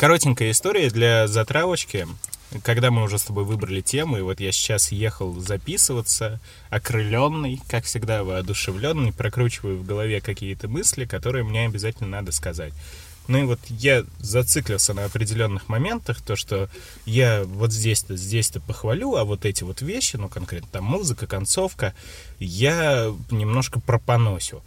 коротенькая история для затравочки. Когда мы уже с тобой выбрали тему, и вот я сейчас ехал записываться, окрыленный, как всегда, воодушевленный, прокручиваю в голове какие-то мысли, которые мне обязательно надо сказать. Ну и вот я зациклился на определенных моментах, то, что я вот здесь-то, здесь-то похвалю, а вот эти вот вещи, ну конкретно там музыка, концовка, я немножко пропоносю.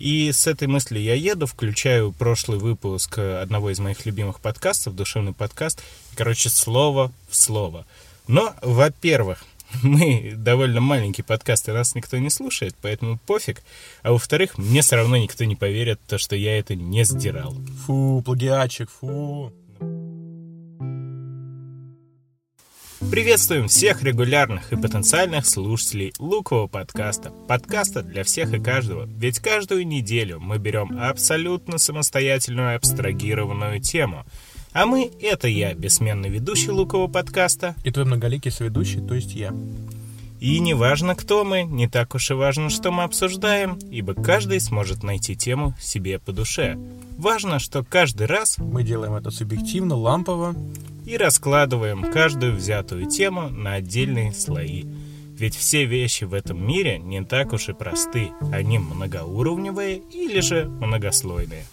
И с этой мысли я еду, включаю прошлый выпуск одного из моих любимых подкастов, душевный подкаст. Короче, слово в слово. Но, во-первых, мы довольно маленький подкаст, и нас никто не слушает, поэтому пофиг. А во-вторых, мне все равно никто не поверит, то, что я это не сдирал. Фу, плагиатчик, фу. Приветствуем всех регулярных и потенциальных слушателей Лукового подкаста. Подкаста для всех и каждого. Ведь каждую неделю мы берем абсолютно самостоятельную абстрагированную тему. А мы — это я, бессменный ведущий Лукового подкаста. И твой многоликий соведущий, то есть я. И не важно, кто мы, не так уж и важно, что мы обсуждаем, ибо каждый сможет найти тему себе по душе. Важно, что каждый раз Мы делаем это субъективно, лампово. и раскладываем каждую взятую тему на отдельные слои. Ведь все вещи в этом мире не так уж и просты. Они многоуровневые или же многослойные.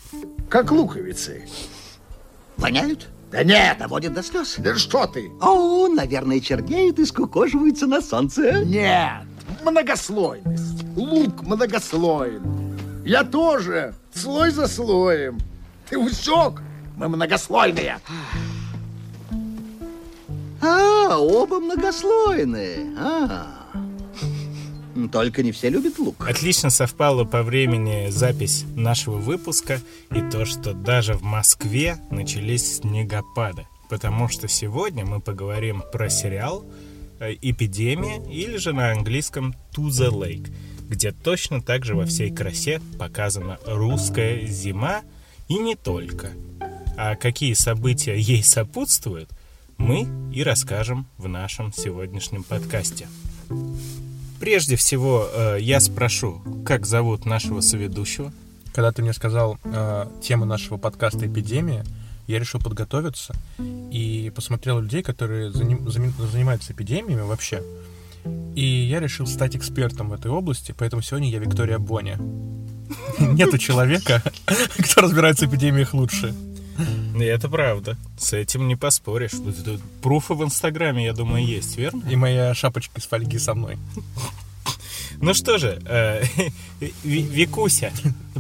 Как луковицы. Воняют? Да нет, Доводят до слез? да что ты? О, наверное, чернеют и скукоживаются на солнце. Нет, многослойность. Лук многослоен. Я тоже, слой за слоем. Ты усек? Мы многослойные. А, оба многослойные. А. Только не все любят лук. Отлично совпало по времени запись нашего выпуска и то, что даже в Москве начались снегопады. Потому что сегодня мы поговорим про сериал э, «Эпидемия» или же на английском «To the Lake», где точно так же во всей красе показана русская зима и не только. А какие события ей сопутствуют, мы и расскажем в нашем сегодняшнем подкасте. Прежде всего, э, я спрошу, как зовут нашего соведущего? Когда ты мне сказал э, тему нашего подкаста «Эпидемия», я решил подготовиться и посмотрел людей, которые заним- занимаются эпидемиями вообще. И я решил стать экспертом в этой области, поэтому сегодня я Виктория Боня. Нету человека, кто разбирается в эпидемиях лучше. И Это правда. С этим не поспоришь. Тут- Пруфы в Инстаграме, я думаю, есть, верно? И моя шапочка из фольги со мной. Ну что же, э, Ви- Викуся,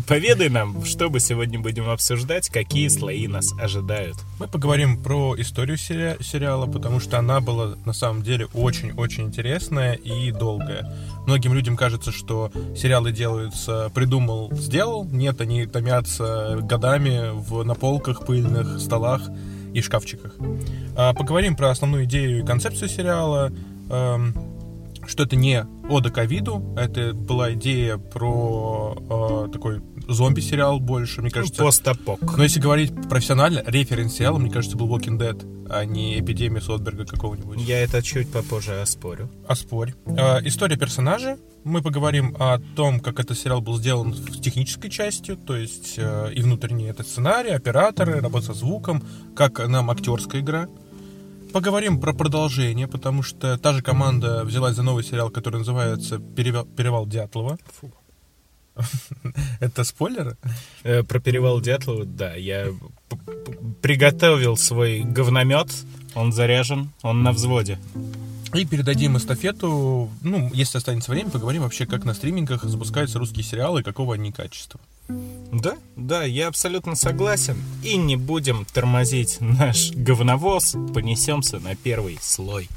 поведай нам, что мы сегодня будем обсуждать, какие слои нас ожидают. Мы поговорим про историю сери- сериала, потому что она была на самом деле очень-очень интересная и долгая. Многим людям кажется, что сериалы делаются придумал, сделал. Нет, они томятся годами в, на полках, пыльных столах и шкафчиках. А, поговорим про основную идею и концепцию сериала, эм, что это не ода ковиду, это была идея про э, такой зомби-сериал больше, мне кажется. Постапок. Но если говорить профессионально, референс сериала, мне кажется, был Walking Dead, а не эпидемия Сотберга какого-нибудь. Я это чуть попозже оспорю. А спорь. А, история персонажа. Мы поговорим о том, как этот сериал был сделан с технической частью, то есть э, и внутренний этот сценарий, операторы, работа со звуком, как нам актерская игра. Поговорим про продолжение, потому что та же команда взялась за новый сериал, который называется «Перевал, Перевал Дятлова». Фу. Это спойлеры? Э, Про перевал Дятлова, да, я приготовил свой говномет, он заряжен, он на взводе. И передадим эстафету, ну, если останется время, поговорим вообще, как на стримингах запускаются русские сериалы и какого они качества. Да, да, я абсолютно согласен. И не будем тормозить наш говновоз, понесемся на первый слой.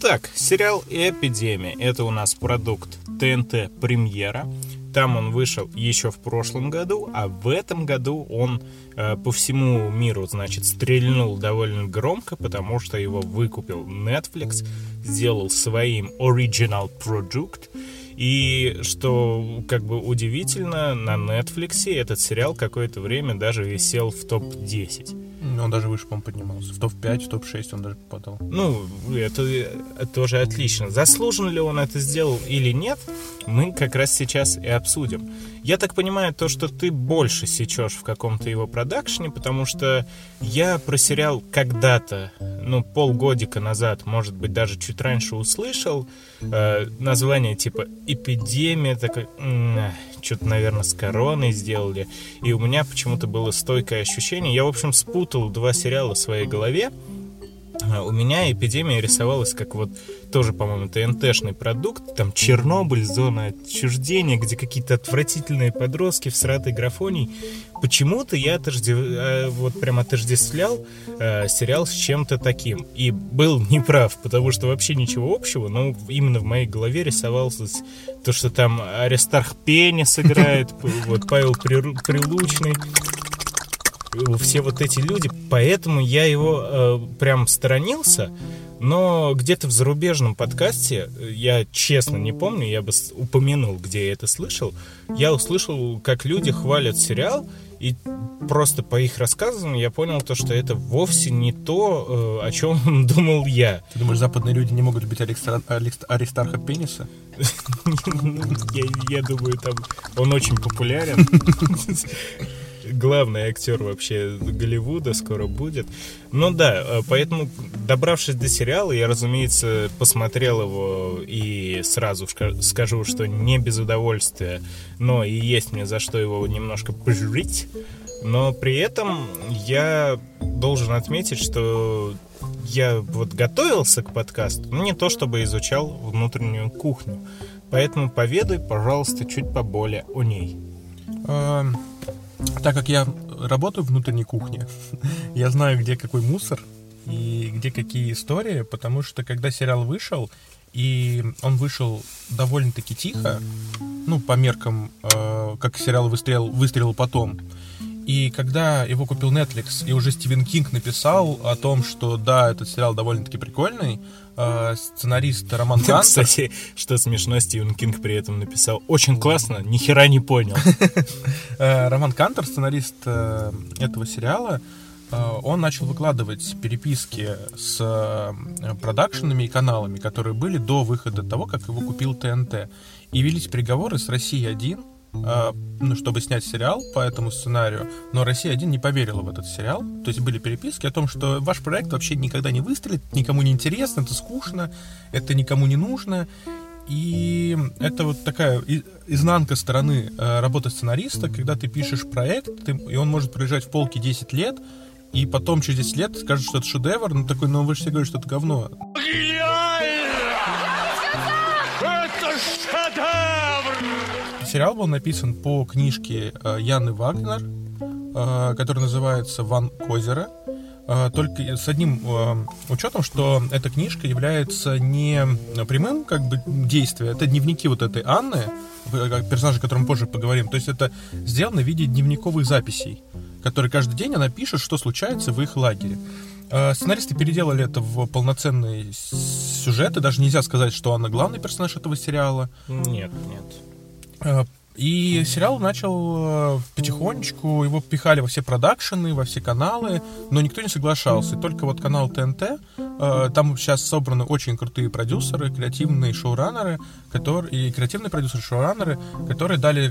Так, сериал «Эпидемия» — это у нас продукт ТНТ «Премьера». Там он вышел еще в прошлом году, а в этом году он э, по всему миру, значит, стрельнул довольно громко, потому что его выкупил Netflix, сделал своим original product. И что как бы удивительно, на Netflix этот сериал какое-то время даже висел в топ-10. Он даже выше, по-моему, поднимался. В топ-5, в топ-6 он даже попадал. Ну, это, это тоже отлично. Заслужен ли он это сделал или нет, мы как раз сейчас и обсудим. Я так понимаю, то, что ты больше сечешь в каком-то его продакшне, потому что я про сериал когда-то, ну, полгодика назад, может быть, даже чуть раньше услышал э, название типа «Эпидемия», такой, что-то, наверное, с короной сделали, и у меня почему-то было стойкое ощущение. Я, в общем, спутал два сериала в своей голове. У меня эпидемия рисовалась как вот тоже, по-моему, ТНТшный продукт, там Чернобыль, зона отчуждения, где какие-то отвратительные подростки в сратой графонии. Почему-то я отождев... А, вот прям отождествлял э, сериал с чем-то таким. И был неправ, потому что вообще ничего общего, но именно в моей голове рисовался то, что там Аристарх Пеня сыграет, вот Павел Прилучный, все вот эти люди, поэтому я его э, прям сторонился, но где-то в зарубежном подкасте, я честно не помню, я бы упомянул, где я это слышал, я услышал, как люди хвалят сериал, и просто по их рассказам я понял то, что это вовсе не то, э, о чем думал я. Ты думаешь, западные люди не могут любить Аристарха Пениса? Я думаю, там он очень популярен. главный актер вообще Голливуда скоро будет. Ну да, э, поэтому, добравшись до сериала, я, разумеется, посмотрел его и сразу скажу, что не без удовольствия, но и есть мне за что его немножко пожрить. Но при этом я должен отметить, что я вот готовился к подкасту, но не то чтобы изучал внутреннюю кухню. Поэтому поведай, пожалуйста, чуть поболее о ней. Так как я работаю внутренней кухне, я знаю, где какой мусор и где какие истории, потому что когда сериал вышел, и он вышел довольно-таки тихо, ну, по меркам, э, как сериал выстрелил, выстрелил потом, и когда его купил Netflix, и уже Стивен Кинг написал о том, что да, этот сериал довольно-таки прикольный, э, сценарист Роман Гантер... Кстати, что смешно, Стивен Кинг при этом написал очень классно, ни хера не понял. Э, Роман Кантер, сценарист э, этого сериала, он начал выкладывать переписки с продакшенами и каналами, которые были до выхода того, как его купил ТНТ. И велись переговоры с Россией 1 э, ну, чтобы снять сериал по этому сценарию, но Россия-1 не поверила в этот сериал. То есть были переписки о том, что ваш проект вообще никогда не выстрелит, никому не интересно, это скучно, это никому не нужно. И это вот такая изнанка стороны э, работы сценариста, когда ты пишешь проект, ты, и он может пролежать в полке 10 лет, и потом через 10 лет скажут, что это шедевр, ну такой, ну вы же все говорите, что это говно. Сериал был написан по книжке э, Яны Вагнер, э, которая называется «Ван Козера». Э, только с одним учетом, что эта книжка является не прямым как бы действием, это дневники вот этой Анны, персонажа, о котором мы позже поговорим. То есть это сделано в виде дневниковых записей, которые каждый день она пишет, что случается в их лагере. Сценаристы переделали это в полноценный сюжет, и даже нельзя сказать, что она главный персонаж этого сериала. Нет, нет. Э, и сериал начал э, потихонечку, его пихали во все продакшены, во все каналы, но никто не соглашался. И только вот канал ТНТ, э, там сейчас собраны очень крутые продюсеры, креативные шоураннеры, которые, и креативные продюсеры, шоураннеры, которые дали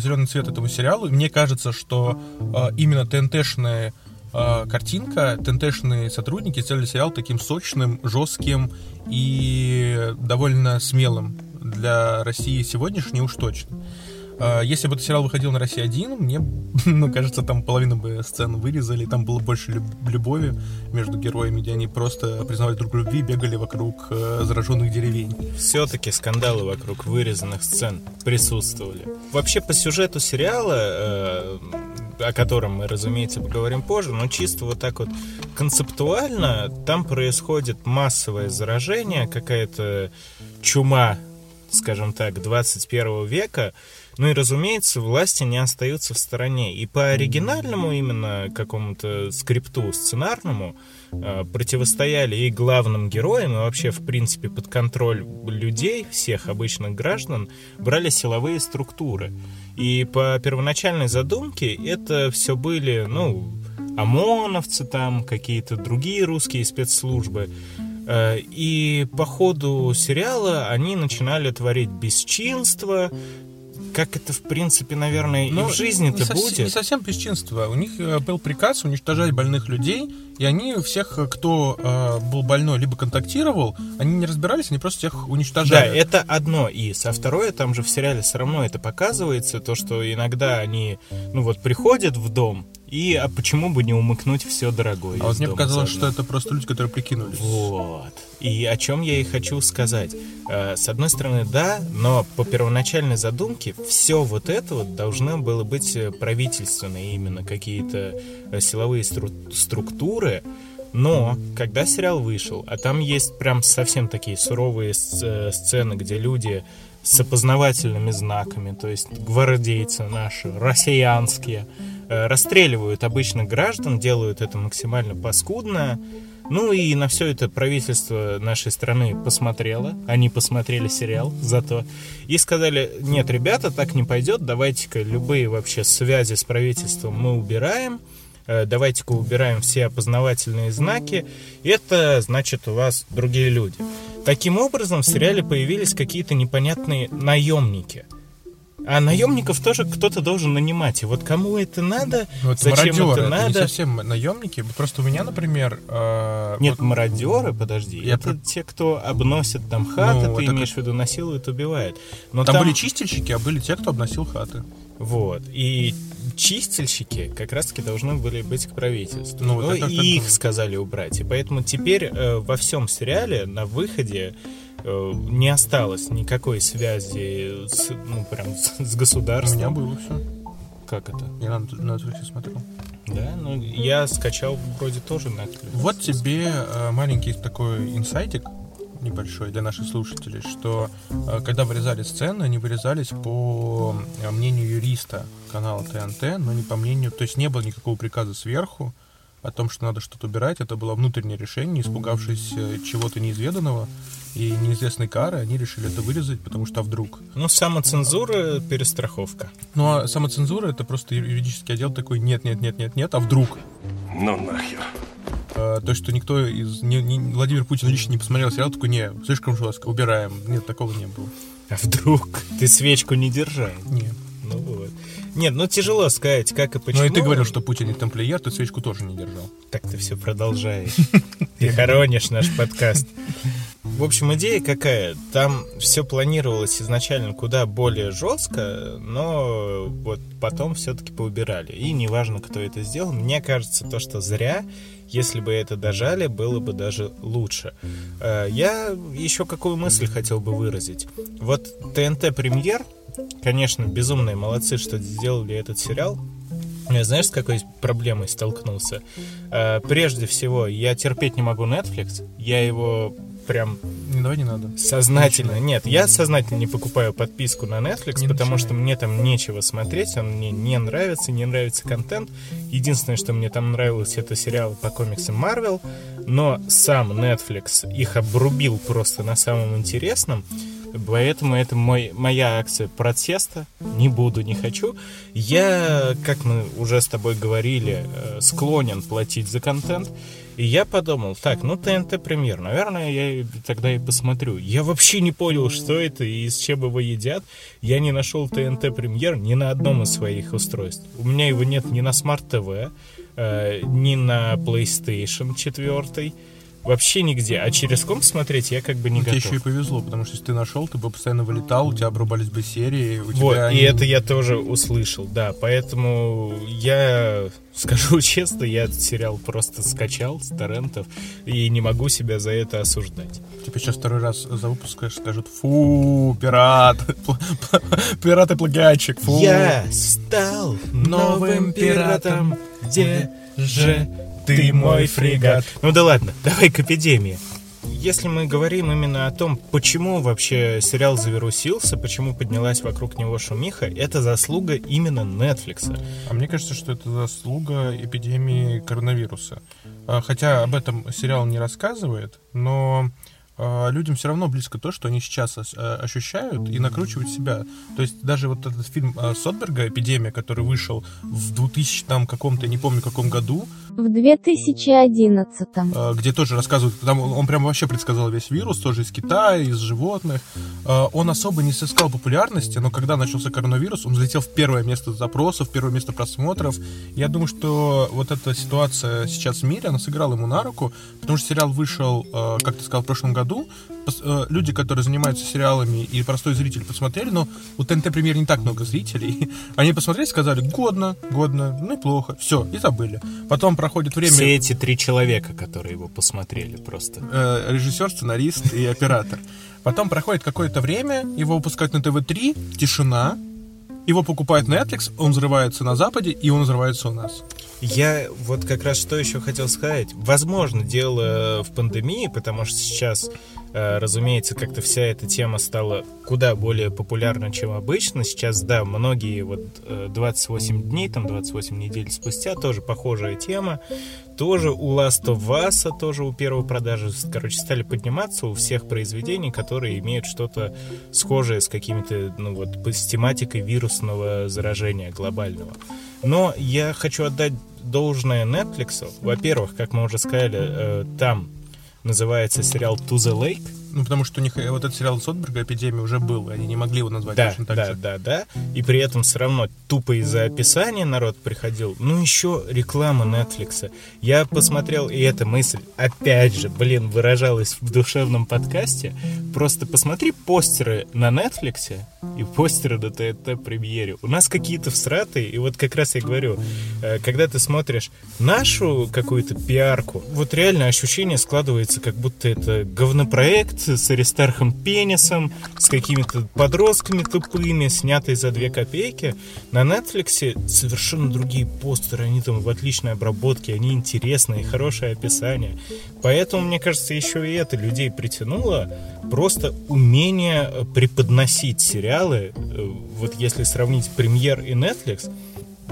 зеленый цвет этому сериалу. И мне кажется, что именно ТНТшная картинка, ТНТшные сотрудники сделали сериал таким сочным, жестким и довольно смелым для России сегодняшней уж точно. А, если бы этот сериал выходил на России один, мне, ну, кажется, там половину бы сцен вырезали, там было больше любови между героями, где они просто признавали друг любви, бегали вокруг э, зараженных деревень. Все-таки скандалы вокруг вырезанных сцен присутствовали. Вообще, по сюжету сериала, э, о котором мы, разумеется, поговорим позже, но чисто вот так вот концептуально, там происходит массовое заражение, какая-то чума скажем так, 21 века. Ну и, разумеется, власти не остаются в стороне. И по оригинальному именно какому-то скрипту сценарному э, противостояли и главным героям, и вообще, в принципе, под контроль людей, всех обычных граждан, брали силовые структуры. И по первоначальной задумке это все были, ну, ОМОНовцы там, какие-то другие русские спецслужбы. Э, И по ходу сериала они начинали творить бесчинство, как это, в принципе, наверное, и Ну, в жизни-то не будет. Не совсем бесчинство. У них э, был приказ уничтожать больных людей, и они всех, кто э, был больной, либо контактировал, они не разбирались, они просто всех Да, уничтожали. это одно из. А второе, там же в сериале все равно это показывается, то, что иногда они, ну вот, приходят в дом, и а почему бы не умыкнуть все дорогое А вот мне показалось, заодно? что это просто люди, которые прикинулись. Вот. И о чем я и хочу сказать. Э, С одной стороны, да, но по первоначальной задумке все вот это вот должно было быть э, правительственные именно какие-то э, силовые стру- структуры. Но когда сериал вышел, а там есть прям совсем такие суровые сцены, где люди с опознавательными знаками, то есть гвардейцы наши, россиянские, э, расстреливают обычных граждан, делают это максимально паскудно. Ну и на все это правительство нашей страны посмотрело. Они посмотрели сериал зато. И сказали, нет, ребята, так не пойдет, давайте-ка любые вообще связи с правительством мы убираем. Э, Давайте-ка убираем все опознавательные знаки. Это значит у вас другие люди. Таким образом в сериале появились какие-то непонятные наемники. А наемников тоже кто-то должен нанимать. И вот кому это надо, Ну, это зачем мародеры, это это надо? не совсем наемники. Просто у меня, например... э, Нет, вот- мародеры, подожди. Я это про- те, кто обносит там хаты, Ну, ты это имеешь в виду, насилует, убивает. Но там, там, были чистильщики, а были те, кто обносил хаты. Вот. И чистильщики как раз-таки должны были быть к правительству. Ну, Ну, вот я так и так их думаю. сказали убрать. И поэтому теперь э, во всем сериале на выходе э, не осталось никакой связи с, ну, прям с, с У государством. меня было все. Как это? Я на, на Netflix смотрел. Да, ну я скачал вроде тоже Netflix. Вот тебе э, маленький такой инсайтик небольшой для наших слушателей, что э, когда вырезали сцены, они вырезались по э, мнению юриста канала ТНТ, но не по мнению, то есть не было никакого приказа сверху о том, что надо что-то убирать, это было внутреннее решение, испугавшись э, чего-то неизведанного и неизвестной кары, они решили это вырезать, потому что а вдруг. Ну, самоцензура, перестраховка. Ну а самоцензура это просто юридический отдел такой нет, нет, нет, нет, нет, а вдруг. Ну нахер. Э, то, что никто из... не- не- Владимир Путин лично не посмотрел сериал, такой, не, слишком жестко, убираем. Нет, такого не было. А вдруг ты свечку не держал? Не. Ну вот. Нет, ну тяжело сказать, как и почему. Ну и ты говорил, что Путин не тамплиер, ты свечку тоже не держал. Так ты все продолжаешь. Ты хоронишь наш подкаст. В общем, идея какая? Там все планировалось изначально куда более жестко, но вот потом все-таки поубирали. И неважно, кто это сделал. Мне кажется, то, что зря, если бы это дожали, было бы даже лучше. Э, Я еще какую мысль хотел бы выразить. Вот ТНТ премьер, конечно, безумные молодцы, что сделали этот сериал. Я знаешь, с какой проблемой столкнулся? Э, Прежде всего, я терпеть не могу Netflix. Я его прям Не, давай не надо. сознательно... Нет, я сознательно не покупаю подписку на Netflix, Не потому начинай. что мне там нечего смотреть, он мне не нравится, не нравится контент. Единственное, что мне там нравилось, это сериалы по комиксам Marvel, но сам Netflix их обрубил просто на самом интересном. Поэтому это мой, моя акция протеста. Не буду, не хочу. Я, как мы уже с тобой говорили, э, склонен платить за контент. И я подумал, так, ну ТНТ премьер, наверное, я тогда и посмотрю. Я вообще не понял, что это и с чем его едят. Я не нашел ТНТ премьер ни на одном из своих устройств. У меня его нет ни на Smart TV, э, ни на PlayStation 4. Вообще нигде. А через комп смотреть я как бы не Тебе готов. еще и повезло, потому что если ты нашел, ты бы постоянно вылетал, у тебя обрубались бы серии, у Вот, тебя... и они- это я тоже услышал, да. Поэтому я скажу честно, я этот сериал просто скачал с торрентов и не могу себя за это осуждать. Тебе сейчас второй раз за выпуск скажут, фу, пират, пират и плагиатчик, фу. Я стал новым пиратом, где же ты мой фрегат? Ну да ладно, давай к эпидемии. Если мы говорим именно о том, почему вообще сериал завирусился, почему поднялась вокруг него шумиха, это заслуга именно Netflix. А мне кажется, что это заслуга эпидемии коронавируса. А, Хотя об этом сериал не рассказывает, но людям все равно близко то, что они сейчас э, ощущают и накручивают себя. То есть даже вот этот фильм э, Сотберга «Эпидемия», который вышел в 2000 там каком-то, не помню каком году. В 2011 э, где тоже рассказывают, там он прям вообще предсказал весь вирус, тоже из Китая, из животных. Он особо не сыскал популярности, но когда начался коронавирус, он взлетел в первое место запросов, в первое место просмотров. Я думаю, что вот эта ситуация сейчас в мире, она сыграла ему на руку, потому что сериал вышел, как ты сказал, в прошлом году. Э, люди, которые занимаются сериалами и простой зритель посмотрели, но у ТНТ премьер не так много зрителей. Они посмотрели, сказали, годно, годно, ну и плохо, все, и забыли. Потом проходит время... Все эти три человека, которые его посмотрели просто. Э, режиссер, сценарист и оператор. Потом проходит какое-то время, его выпускают на ТВ-3, тишина, его покупает Netflix, он взрывается на Западе, и он взрывается у нас. Я вот как раз что еще хотел сказать. Возможно, дело в пандемии, потому что сейчас Э, разумеется, как-то вся эта тема стала куда более популярна, чем обычно. Сейчас, да, многие вот 28 э, дней, там 28 недель спустя, тоже похожая тема. Тоже у Last of Us, а тоже у первой продажи, короче, стали подниматься у всех произведений, которые имеют что-то схожее с какими-то, ну вот, с тематикой вирусного заражения глобального. Но я хочу отдать должное Netflix. Во-первых, как мы уже сказали, э, там называется сериал To the Lake. Ну, потому что у них э, вот этот сериал Сотберга «Эпидемия» уже был, и они не могли его назвать да, точно так да, же. Да, да, да. И при этом все равно тупо из-за описания народ приходил. Ну, еще реклама Netflix. Я посмотрел, и эта мысль, опять же, блин, выражалась в душевном подкасте. Просто посмотри постеры на Netflix и постеры на ТНТ премьере. У нас какие-то всратые, и вот как раз я говорю, э, когда ты смотришь нашу какую-то пиарку, вот реально ощущение складывается, как будто это говнопроект, с Аристархом Пенисом, с какими-то подростками тупыми, снятый за две копейки. На Netflix совершенно другие постеры, они там в отличной обработке, они интересные, хорошее описание. Поэтому, мне кажется, еще и это людей притянуло. Просто умение преподносить сериалы. Э, вот если сравнить премьер и Netflix,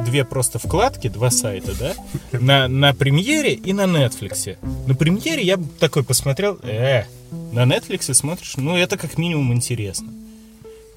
две просто вкладки, два сайта, да, на, на премьере и на Netflix. На премьере я такой посмотрел, э, на Netflix смотришь, ну, это как минимум интересно.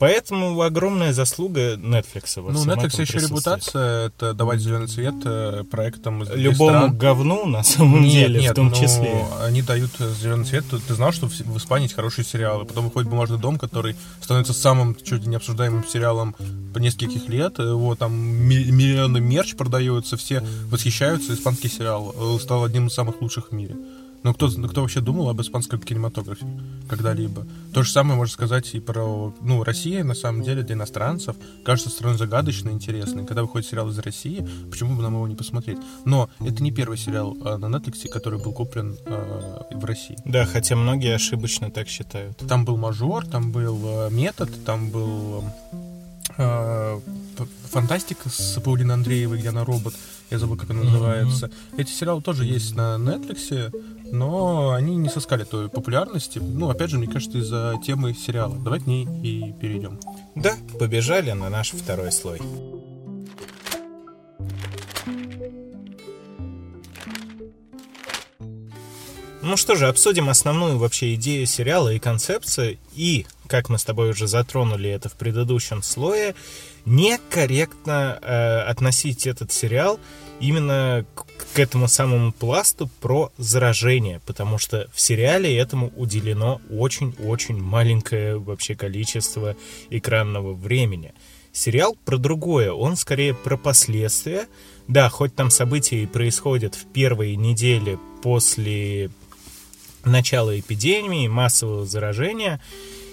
Поэтому огромная заслуга Netflix во Ну, Netflix еще репутация, это давать зеленый цвет э, проектам из Любому стран. говну, на самом нет, деле, нет, в том ну, числе. они дают зеленый цвет. Ты, знал, что в, в Испании есть хорошие сериалы. Потом выходит «Бумажный дом», который становится самым чуть ли не обсуждаемым сериалом по нескольких лет. Его там миллионы мерч продаются, все восхищаются. Испанский сериал э, стал одним из самых лучших в мире. Ну, кто, ну, кто вообще думал об испанском кинематографе когда-либо? То же самое можно сказать и про... Ну, Россия, на самом деле, для иностранцев кажется страной загадочной, интересной. Когда выходит сериал из России, почему бы нам его не посмотреть? Но это не первый сериал э, на Netflix, который был куплен э, в России. Да, хотя многие ошибочно так считают. Там был «Мажор», там был э, «Метод», там был... Э, фантастика с Паулиной Андреевой, где она робот. Я забыл, как она называется. Эти сериалы тоже есть на Netflix но они не соскали той популярности. Ну, опять же, мне кажется, из-за темы сериала. Давай к ней и перейдем. Да, побежали на наш второй слой. Ну что же, обсудим основную вообще идею сериала и концепцию. И, как мы с тобой уже затронули это в предыдущем слое, некорректно э, относить этот сериал именно к, к этому самому пласту про заражение, потому что в сериале этому уделено очень-очень маленькое вообще количество экранного времени. Сериал про другое, он скорее про последствия. Да, хоть там события и происходят в первые недели после начала эпидемии, массового заражения,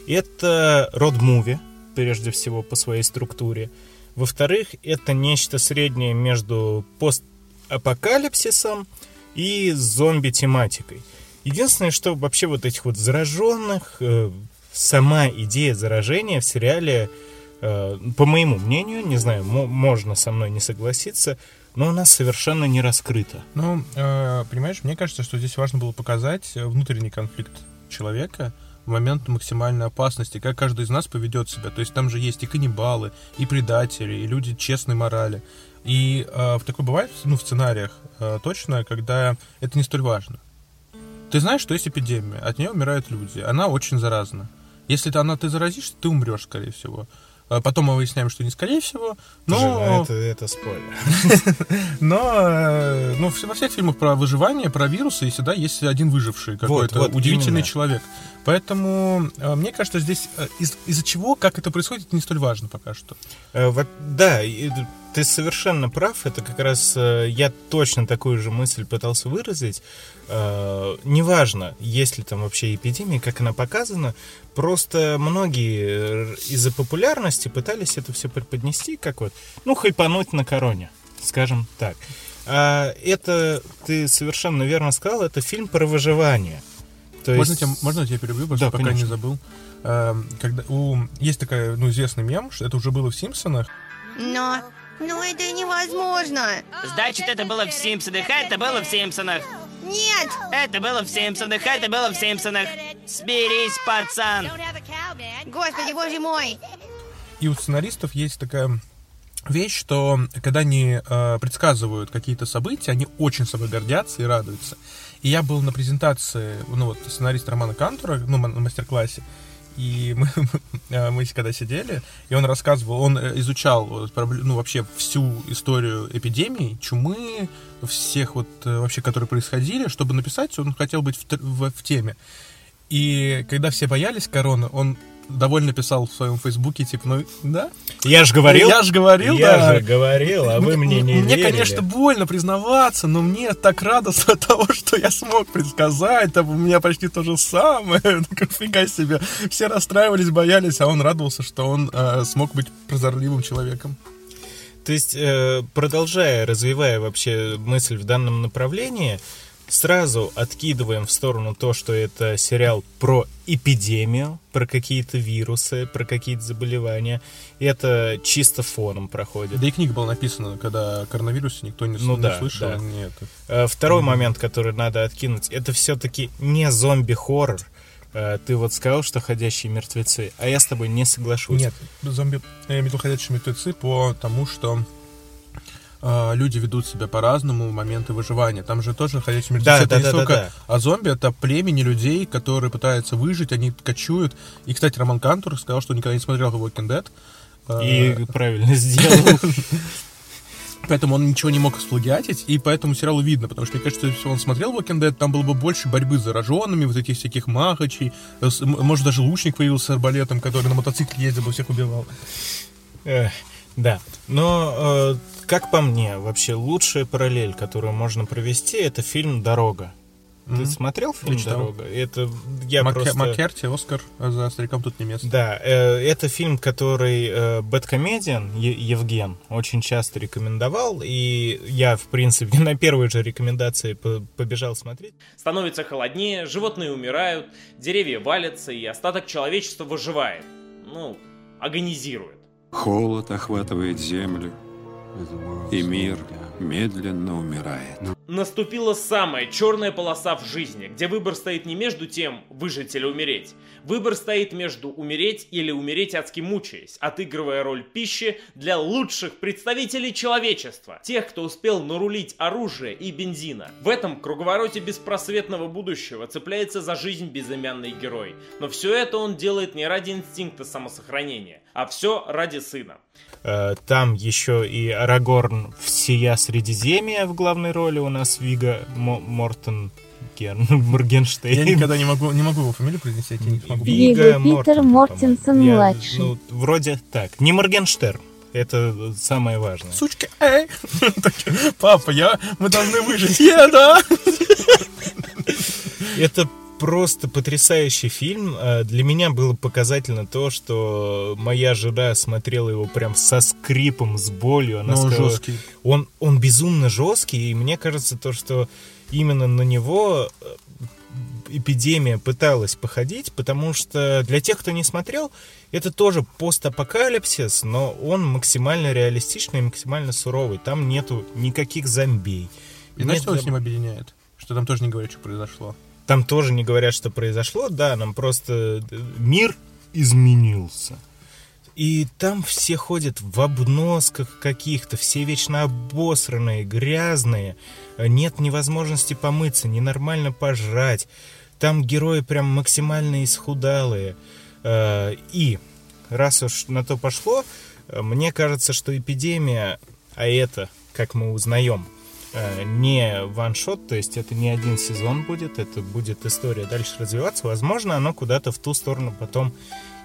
это род-муви, прежде всего, по своей структуре. Во-вторых, это нечто среднее между постапокалипсисом и зомби-тематикой. Единственное, что вообще вот этих вот зараженных, э, сама идея заражения в сериале, э, по моему мнению, не знаю, можно со мной не согласиться, но у нас совершенно не раскрыто. Ну, э, понимаешь, мне кажется, что здесь важно было показать внутренний конфликт человека, в момент максимальной опасности, как каждый из нас поведет себя. То есть там же есть и каннибалы, и предатели, и люди честной морали. И э, в такое бывает, ну, в сценариях э, точно, когда это не столь важно. Ты знаешь, что есть эпидемия, от нее умирают люди, она очень заразна. Если ты, она, ты заразишься, ты умрешь, скорее всего. А Потом мы выясняем, что не скорее всего, но... Жена, это, это спойлер. Но э, ну, во всех фильмах про выживание, про вирусы, и всегда есть один выживший какой-то вот, удивительный именно. человек. Поэтому э, мне кажется, здесь э, из- из-за чего, как это происходит, не столь важно пока что. Э, вот, да, ты совершенно прав. Это как раз э, я точно такую же мысль пытался выразить. Э, Неважно, есть ли там вообще эпидемия, как она показана. Просто многие э, из-за популярности пытались это все преподнести, как вот, ну, хайпануть на короне, скажем так. А это, ты совершенно верно сказал, это фильм про выживание. То Можно, есть- тебя, можно я тебя перебью, просто Да, пока конечно. не забыл. Эм, Когда у, есть такая, ну, известный мем, что это уже было в Симпсонах. Но... Но это невозможно. Значит, это было в Симпсонах, а это было в Симпсонах. Нет! Это было в Симпсонах, это было в Симпсонах. Смирись, пацан. Господи, боже мой! И у сценаристов есть такая вещь, что когда они э, предсказывают какие-то события, они очень собой гордятся и радуются. И я был на презентации, ну вот, сценариста Романа Кантура, ну, на мастер-классе, и мы, э, мы когда сидели, и он рассказывал, он э, изучал пробле- ну, вообще всю историю эпидемий, чумы, всех вот э, вообще, которые происходили, чтобы написать, он хотел быть в, в- в теме. И когда все боялись короны, он довольно писал в своем фейсбуке, типа, ну, да, Я же говорил. я же говорил, я да. же говорил, а вы мне не Мне, верили. конечно, больно признаваться, но мне так радостно от того, что я смог предсказать. Там у меня почти то же самое. Так, Фига себе. Все расстраивались, боялись, а он радовался, что он э, смог быть прозорливым человеком. То есть, э, продолжая, развивая вообще мысль в данном направлении, сразу откидываем в сторону то, что это сериал про эпидемию, про какие-то вирусы, про какие-то заболевания. И это чисто фоном проходит. Да и книга была написана, когда о коронавирусе никто не, Ну не да, слышал. да. не это. Э, Второй момент, который надо откинуть, это все-таки не зомби-хоррор. Э, Ты вот сказал, что ходящие мертвецы, а я с тобой не соглашусь. Нет, зомби, я имею в виду ходячие мертвецы по тому, что люди ведут себя по-разному в моменты выживания. Там же тоже ходячие мертвецы. Да, это да, не да, столько да, А зомби это племени людей, которые пытаются выжить, они кочуют. И, кстати, Роман Кантур сказал, что никогда не смотрел The Walking Dead. Э, И правильно сделал. Поэтому он ничего не мог сплагиатить, и поэтому сериалу видно, потому что, мне кажется, если он смотрел Walking Dead, там было бы больше борьбы с зараженными, вот этих всяких махачей, э, может, даже лучник появился с арбалетом, который на мотоцикле ездил, бы всех убивал. Эх, Да, но э, как по мне, вообще лучшая параллель, которую можно провести, это фильм «Дорога». Ты Мгм. смотрел фильм Я читал. «Дорога»? Это я Мак- просто... Маккерти, Оскар, за старикам тут не место. Да, э, это фильм, который э, Бэткомедиан Е- Евген очень часто рекомендовал, и я, в принципе, на первой же рекомендации по- побежал смотреть. Становится холоднее, животные умирают, деревья валятся, и остаток человечества выживает. Ну, агонизирует. Холод охватывает землю, и мир медленно умирает. Наступила самая черная полоса в жизни, где выбор стоит не между тем, выжить или умереть. Выбор стоит между умереть или умереть адски мучаясь, отыгрывая роль пищи для лучших представителей человечества. Тех, кто успел нарулить оружие и бензина. В этом круговороте беспросветного будущего цепляется за жизнь безымянный герой. Но все это он делает не ради инстинкта самосохранения, а все ради сына. Э, Там еще и Арагорн всея Средиземья в главной роли у нас Вига Мо- Мортен Герн- Моргенштейн. Я никогда не могу, не могу его фамилию произнести, я не смогу. Вига Питер Мортен, Мортенсен по-моему. Я, младший. ну, вроде так. Не Моргенштерн. Это самое важное. Сучка, эй! Папа, я, мы должны выжить. Я, да! Это просто потрясающий фильм. Э, Для меня было показательно то, что моя жена смотрела его прям со скрипом, с болью. Она Но он сказала, жесткий. Он, он безумно жесткий, и мне кажется то, что именно на него э, эпидемия пыталась походить, потому что для тех, кто не смотрел, это тоже постапокалипсис, но он максимально реалистичный и максимально суровый. Там нету никаких зомбей. И знаешь, Нет что с зом- ним объединяет? Что там тоже не говорят, что произошло. Там тоже не говорят, что произошло, да, нам просто э, мир изменился. И там все ходят в обносках каких-то, все вечно обосранные, грязные. Нет невозможности помыться, ненормально пожрать. Там герои прям максимально исхудалые. Э, И раз уж на то пошло, э, мне кажется, что эпидемия, а это, как мы узнаем, не ваншот, то есть это не один сезон будет, это будет история дальше развиваться, возможно, оно куда-то в ту сторону потом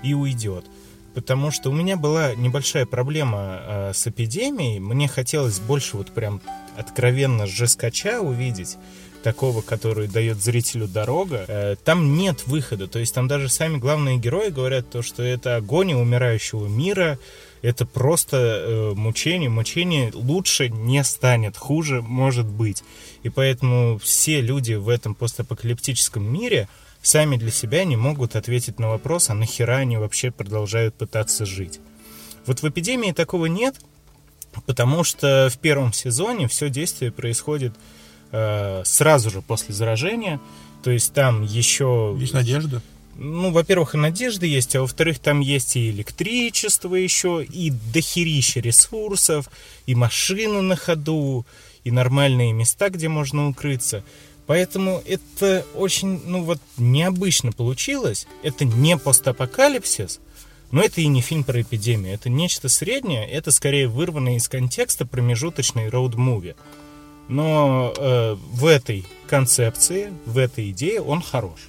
и уйдет. Потому что у меня была небольшая проблема э, с эпидемией, мне хотелось больше вот прям откровенно жескача увидеть, такого, который дает зрителю дорога, э, там нет выхода. То есть там даже сами главные герои говорят то, что это агония умирающего мира, это просто э, мучение. Мучение лучше не станет, хуже может быть. И поэтому все люди в этом постапокалиптическом мире сами для себя не могут ответить на вопрос, а нахера они вообще продолжают пытаться жить. Вот в эпидемии такого нет, потому что в первом сезоне все действие происходит э, сразу же после заражения. То есть там еще... Есть надежда? Ну, во-первых, и надежда есть, а во-вторых, там есть и электричество еще, и дохерища ресурсов, и машины на ходу, и нормальные места, где можно укрыться. Поэтому это очень, ну вот, необычно получилось. Это не постапокалипсис, но это и не фильм про эпидемию. Это нечто среднее, это скорее вырванный из контекста промежуточный роуд-муви. Но э, в этой концепции, в этой идее он хорош.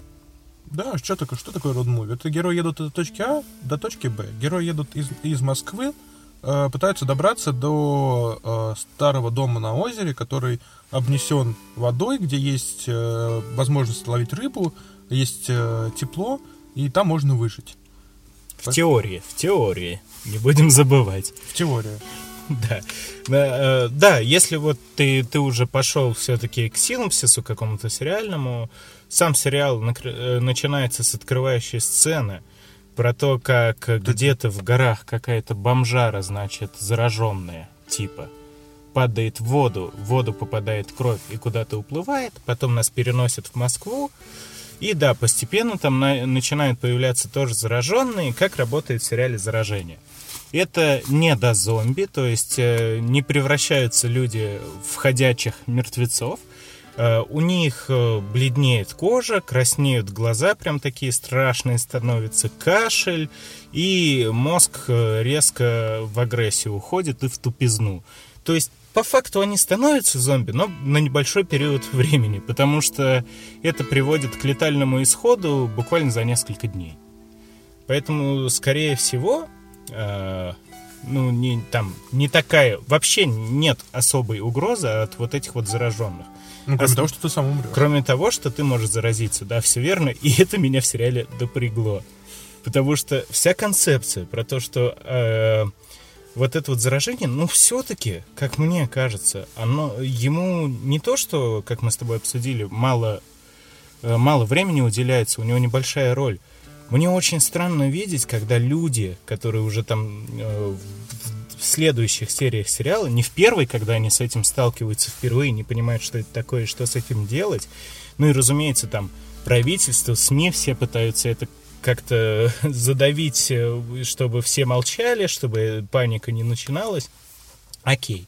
Да, что такое, что такое роуд-муви? Это герои едут от точки А до точки Б. Герои едут из, из Москвы, э, пытаются добраться до э, старого дома на озере, который обнесен водой, где есть э, возможность ловить рыбу, есть э, тепло, и там можно выжить. В теории, в теории. Не будем забывать. В теории. Да. Да, э, да, если вот ты, ты уже пошел все-таки к синопсису какому-то сериальному, сам сериал э, начинается с открывающей сцены про то, как где-то в горах какая-то бомжара, значит, зараженная, типа, падает в воду, в воду попадает кровь и куда-то уплывает, потом нас переносят в Москву, и да, постепенно там на- начинают появляться тоже зараженные, как работает в сериале «Заражение». Это не до зомби, то есть э, не превращаются люди в ходячих мертвецов. Э, у них э, бледнеет кожа, краснеют глаза, прям такие страшные становятся, кашель, и мозг э, резко в агрессию уходит и в тупизну. То есть по факту они становятся зомби, но на небольшой период времени, потому что это приводит к летальному исходу буквально за несколько дней. Поэтому, скорее всего, э, ну, не, там, не такая, вообще нет особой угрозы от вот этих вот зараженных. Ну, кроме Ос- того, что ты сам умрешь. Кроме того, что ты можешь заразиться, да, все верно, и это меня в сериале допрягло. Потому что вся концепция про то, что э, вот это вот заражение, ну, все-таки, как мне кажется, оно ему не то, что, как мы с тобой обсудили, мало, э, мало времени уделяется, у него небольшая роль. Мне очень странно видеть, когда люди, которые уже там э, в- следующих сериях сериала, не в первой, когда они с этим сталкиваются впервые, не понимают, что это такое и что с этим делать, ну и, разумеется, там правительство, СМИ все пытаются это как-то задавить, э, чтобы все молчали, чтобы паника не начиналась. Окей.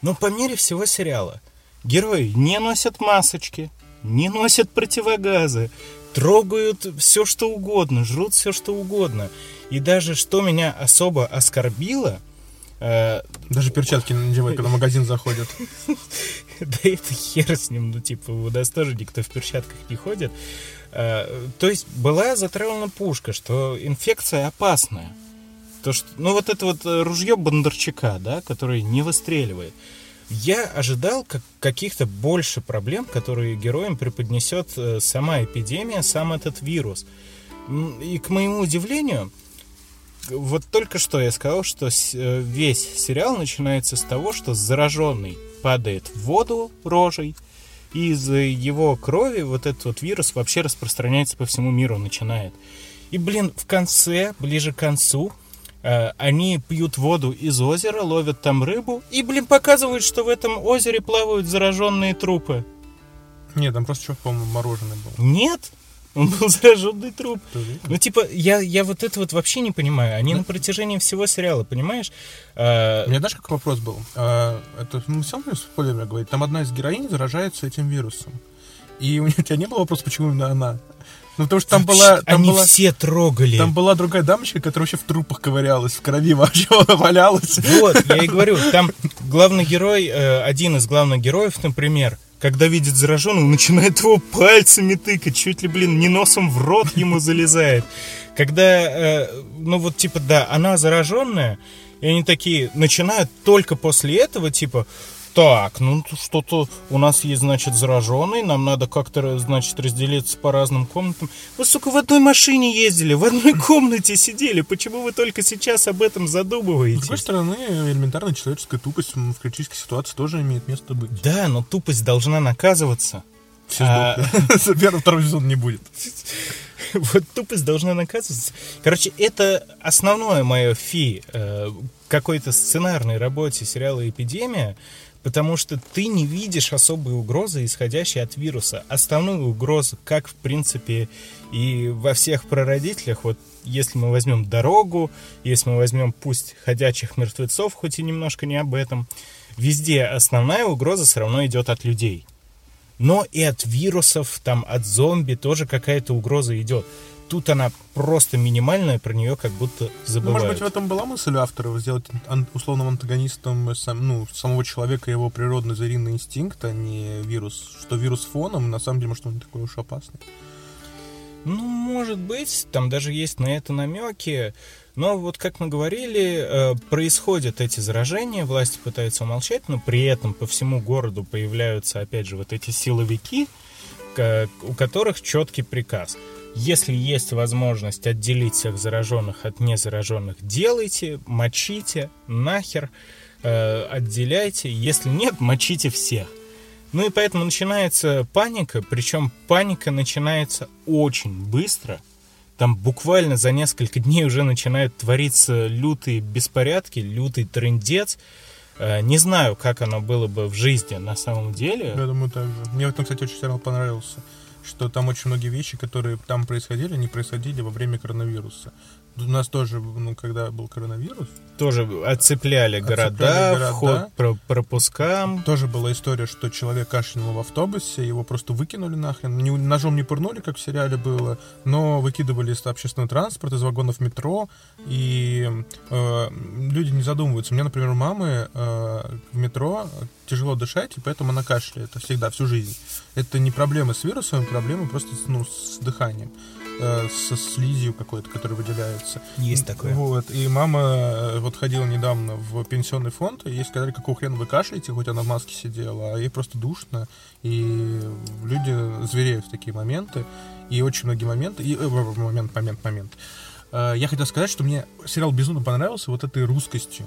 Но по мере всего сериала герои не носят масочки, не носят противогазы, трогают все, что угодно, жрут все, что угодно. И даже что меня особо оскорбило, Даже перчатки не надевай, когда в магазин заходят. да это хер с ним, ну типа у нас тоже никто в перчатках не ходит. Э, То есть была затравлена пушка, что инфекция опасная. То, что, ну вот это вот э, ружье Бондарчака, да, который не выстреливает. Я ожидал как, каких-то больше проблем, которые героям преподнесет э, сама эпидемия, сам этот вирус. И к моему удивлению, вот только что я сказал, что э, весь сериал начинается с того, что зараженный падает в воду рожей, и из его крови вот этот вот вирус вообще распространяется по всему миру, начинает. И, блин, в конце, ближе к концу, э, они пьют воду из озера, ловят там рыбу, и, блин, показывают, что в этом озере плавают зараженные трупы. Нет, там просто что, по-моему, мороженое было. Нет, Он был зараженный труп. Ну, типа, я, я вот это вот вообще не понимаю. Они на протяжении всего сериала, понимаешь? А, У меня знаешь, какой вопрос был? А, это мы все будем спойлерами говорить. Там одна из героинь заражается этим вирусом. И у тебя не было вопроса, почему именно она? Ну, потому что там была... Там они была... все трогали. Там была другая дамочка, которая вообще в трупах ковырялась, в крови вообще валялась. Вот, я и говорю, там главный герой, э, один из главных героев, например, когда видит зараженного, начинает его пальцами тыкать, чуть ли, блин, не носом в рот ему залезает. Когда, э, ну вот, типа, да, она зараженная, и они такие начинают только после этого, типа, так, ну что-то у нас есть, значит, зараженный, нам надо как-то, значит, разделиться по разным комнатам. Вы, сука, в одной машине ездили, в одной комнате сидели, почему вы только сейчас об этом С задумываетесь? другой стороны, элементарная человеческая тупость в критической ситуации тоже имеет место быть. Да, но тупость должна наказываться. Все А- сдохли. Первого, второго сезона не будет. Вот тупость должна наказываться. Короче, это основное мое фи э, какой-то сценарной работе сериала «Эпидемия», потому что ты не видишь особой угрозы, исходящей от вируса. Основную угрозу, как в принципе и во всех прародителях, вот если мы возьмем дорогу, если мы возьмем пусть ходячих мертвецов, хоть и немножко не об этом, везде основная угроза все равно идет от людей. Но и от вирусов, там, от зомби тоже какая-то угроза идет. Тут она просто минимальная, про нее как будто Ну, забывают. может быть, в этом была мысль авторов сделать ан- условным антагонистом сам- ну, самого человека его природный звериный инстинкт, а не вирус. Что вирус фоном, на самом деле, может, он не такой уж опасный. Ну, может быть, там даже есть на это намеки. Но вот как мы говорили, э, происходят эти заражения, власти пытаются умолчать, но при этом по всему городу появляются, опять же, вот эти силовики, у которых четкий приказ. Если есть возможность отделить всех зараженных от незараженных, делайте, мочите, нахер, э, отделяйте. Если нет, мочите всех. Ну и поэтому начинается паника, причем паника начинается очень быстро. Там буквально за несколько дней уже начинают твориться лютые беспорядки, лютый трендец. Э, Не знаю, как оно было бы в жизни на самом деле. Я думаю, так же. Мне в этом, кстати, очень сериал понравился. Что там очень многие вещи, которые там происходили, не происходили во время коронавируса. У нас тоже, ну, когда был коронавирус, Тоже отцепляли города, Отцепляли города. вход про- пропускам. тоже была история, что человек кашлянул в автобусе, его просто выкинули нахрен. Не- ножом не пырнули, как в сериале было, но выкидывали из общественного транспорта, из вагонов метро, и э, люди не задумываются. У меня, например, у мамы э, в метро тяжело дышать, и поэтому она кашляет всегда, всю жизнь. Это не проблема с вирусом, проблема просто ну, с дыханием э, со слизью какой-то, которая выделяется. Есть такое. Вот, и мама э, вот ходила недавно в пенсионный фонд, и ей сказали, какого хрена вы кашляете, хоть она в маске сидела, а ей просто душно, и люди звереют в такие моменты, и очень многие моменты, и, э, момент, момент, момент. Э, Я хотел сказать, что мне сериал безумно понравился вот этой русскостью.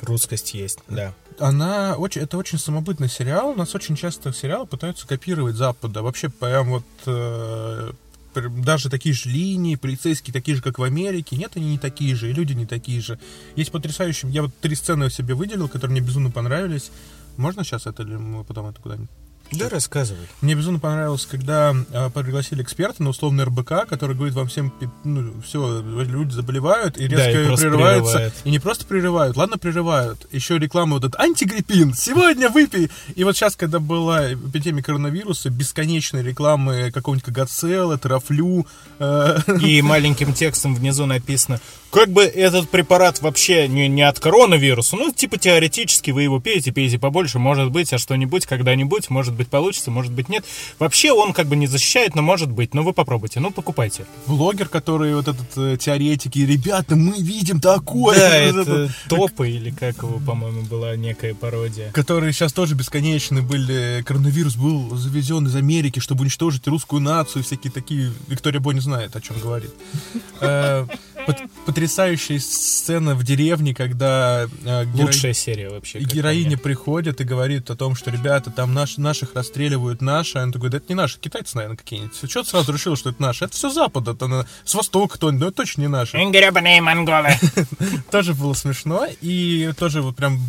Русскость есть, да. Она очень, это очень самобытный сериал. У нас очень часто сериалы пытаются копировать Запада. Вообще прям вот э, даже такие же линии, полицейские такие же, как в Америке. Нет, они не такие же, и люди не такие же. Есть потрясающие... Я вот три сцены себе выделил, которые мне безумно понравились. Можно сейчас это или мы потом это куда-нибудь? Да, рассказывай. Мне безумно понравилось, когда э, пригласили эксперта на условный РБК, который говорит вам всем, ну, все, люди заболевают, и Да, и резко прерываются. прерывает. И не просто прерывают, ладно, прерывают. Еще реклама вот этот антигриппин, сегодня выпей. И вот сейчас, когда была эпидемия коронавируса, бесконечные рекламы какого-нибудь Кагацела, Трафлю, э, И маленьким текстом внизу написано, как бы этот препарат вообще не, не от коронавируса, ну, типа теоретически вы его пейте, пейте побольше, может быть, а что-нибудь когда-нибудь, может быть, получится, может быть, нет. Вообще он как бы не защищает, но может быть, ну, вы попробуйте, ну, покупайте. блогер, который вот этот э, теоретик, и ребята, мы видим такое. Да, это это- топы, или как его, по-моему, была некая пародия. которые сейчас тоже бесконечны были. Коронавирус был завезен из Америки, чтобы уничтожить русскую нацию, всякие такие. Виктория Бо не знает, о чем говорит. Пот- Потрясающая сцена в деревне, когда э, геро- Лучшая серия вообще. героиня мне. приходит и говорит о том, что ребята, там наш, наших расстреливают наши. Она такой, да это не наши, китайцы, наверное, какие-нибудь. Что ты сразу решила, что это наши? Это все Запад, это на- с Востока кто-нибудь, но это точно не наши Гребаные монголы. тоже было смешно, и тоже вот прям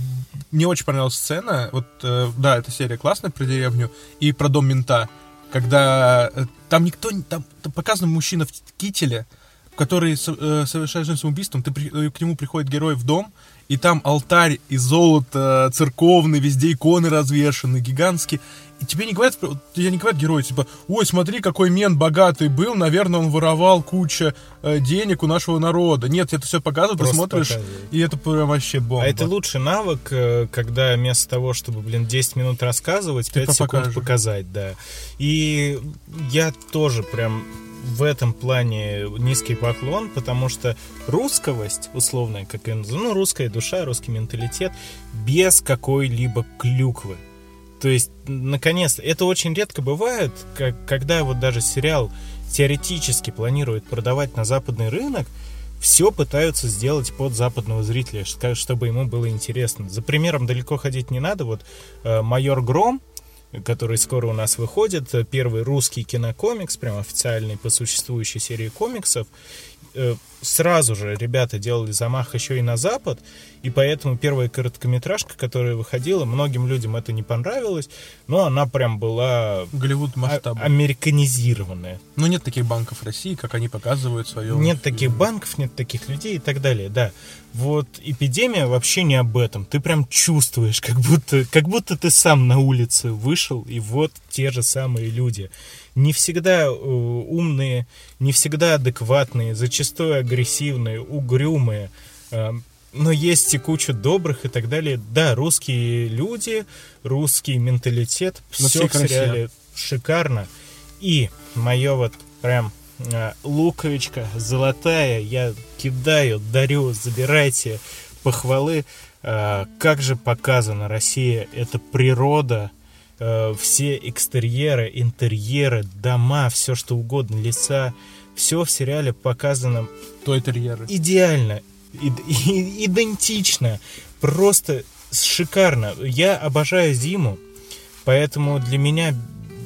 мне очень понравилась сцена, вот, э, да, эта серия классная про деревню, и про дом мента, когда э, там никто, не- там, там показан мужчина в кителе, который э, совершает женским убийством, ты при- э, к нему приходит герой в дом, и там алтарь из золота, церковный, везде иконы развешаны, гигантские. И тебе не говорят, тебе не говорят герой, типа, ой, смотри, какой мент богатый был, наверное, он воровал куча э, денег у нашего народа. Нет, это все показывают, ты смотришь, показывают. и это прям вообще бомба. А это лучший навык, э, когда вместо того, чтобы, блин, 10 минут рассказывать, Ты 5 секунд покажешь. показать, да. И я тоже прям в этом плане низкий поклон, потому что русскость, условная, как я называю, ну, русская душа, русский менталитет, без какой-либо клюквы. То есть, наконец, это очень редко бывает, как, когда вот даже сериал теоретически планирует продавать на западный рынок, все пытаются сделать под западного зрителя, чтобы ему было интересно. За примером далеко ходить не надо. Вот э, «Майор Гром», который скоро у нас выходит, э, первый русский кинокомикс, прям официальный по существующей серии комиксов, э, сразу же ребята делали замах еще и на Запад, и поэтому первая короткометражка, которая выходила, многим людям это не понравилось, но она прям была Голливуд масштаба. а- американизированная. Ну, нет таких банков России, как они показывают свое... Нет таких банков, нет таких людей и так далее, да. Вот эпидемия вообще не об этом. Ты прям чувствуешь, как будто, как будто ты сам на улице вышел, и вот те же самые люди. Не всегда э, умные, не всегда адекватные, зачастую агрессивные, угрюмые. э, но есть и куча добрых и так далее. Да, русские люди, русский менталитет, все всей в красе. сериале шикарно. И мое вот прям луковичка золотая, я кидаю, дарю, забирайте похвалы. А, Как же показана Россия, это природа, а, все экстерьеры, интерьеры, дома, все что угодно, леса, все в сериале показано Той терьеры. идеально, ид- идентично, просто шикарно. Я обожаю зиму, поэтому для меня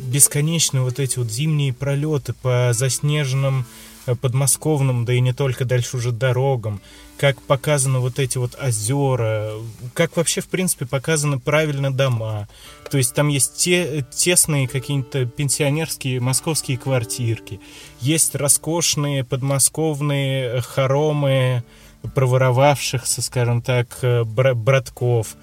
бесконечны вот эти вот зимние пролеты по заснеженным э, подмосковным, да и не только дальше уже дорогам, как показаны вот эти вот озера, как вообще, в принципе, показаны правильно дома. То есть там есть те, тесные какие-то пенсионерские московские квартирки, есть роскошные подмосковные хоромы проворовавшихся, скажем так, э, бра- братков.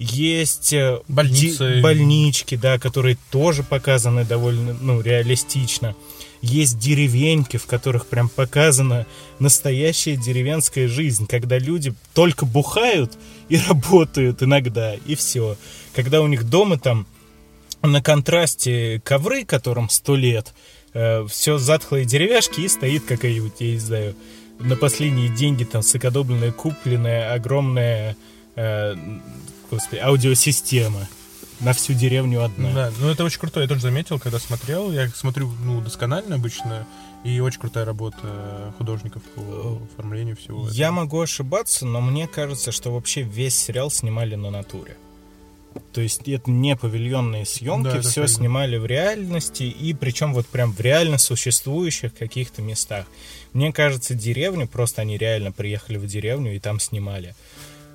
Есть э, Больницы. ди- больнички, да, которые тоже показаны довольно, ну, реалистично. Есть деревеньки, в которых прям показана настоящая деревенская жизнь, когда люди только бухают и работают иногда, и все. Когда у них дома там на контрасте ковры, которым сто лет, все затхлые деревяшки и стоит какая-нибудь, я не знаю, на последние деньги там сэкодобленная, купленная огромная э, господи, аудиосистема на всю деревню одна. Да, ну это очень круто, я тоже заметил, когда смотрел, я смотрю, ну, досконально обычно, и очень крутая работа художников по оформлению всего этого. Я могу ошибаться, но мне кажется, что вообще весь сериал снимали на натуре. То есть это не павильонные съемки, Да, все снимали в реальности, и причем вот прям в реально существующих каких-то местах. Мне кажется, деревню, просто они реально приехали в деревню и там снимали.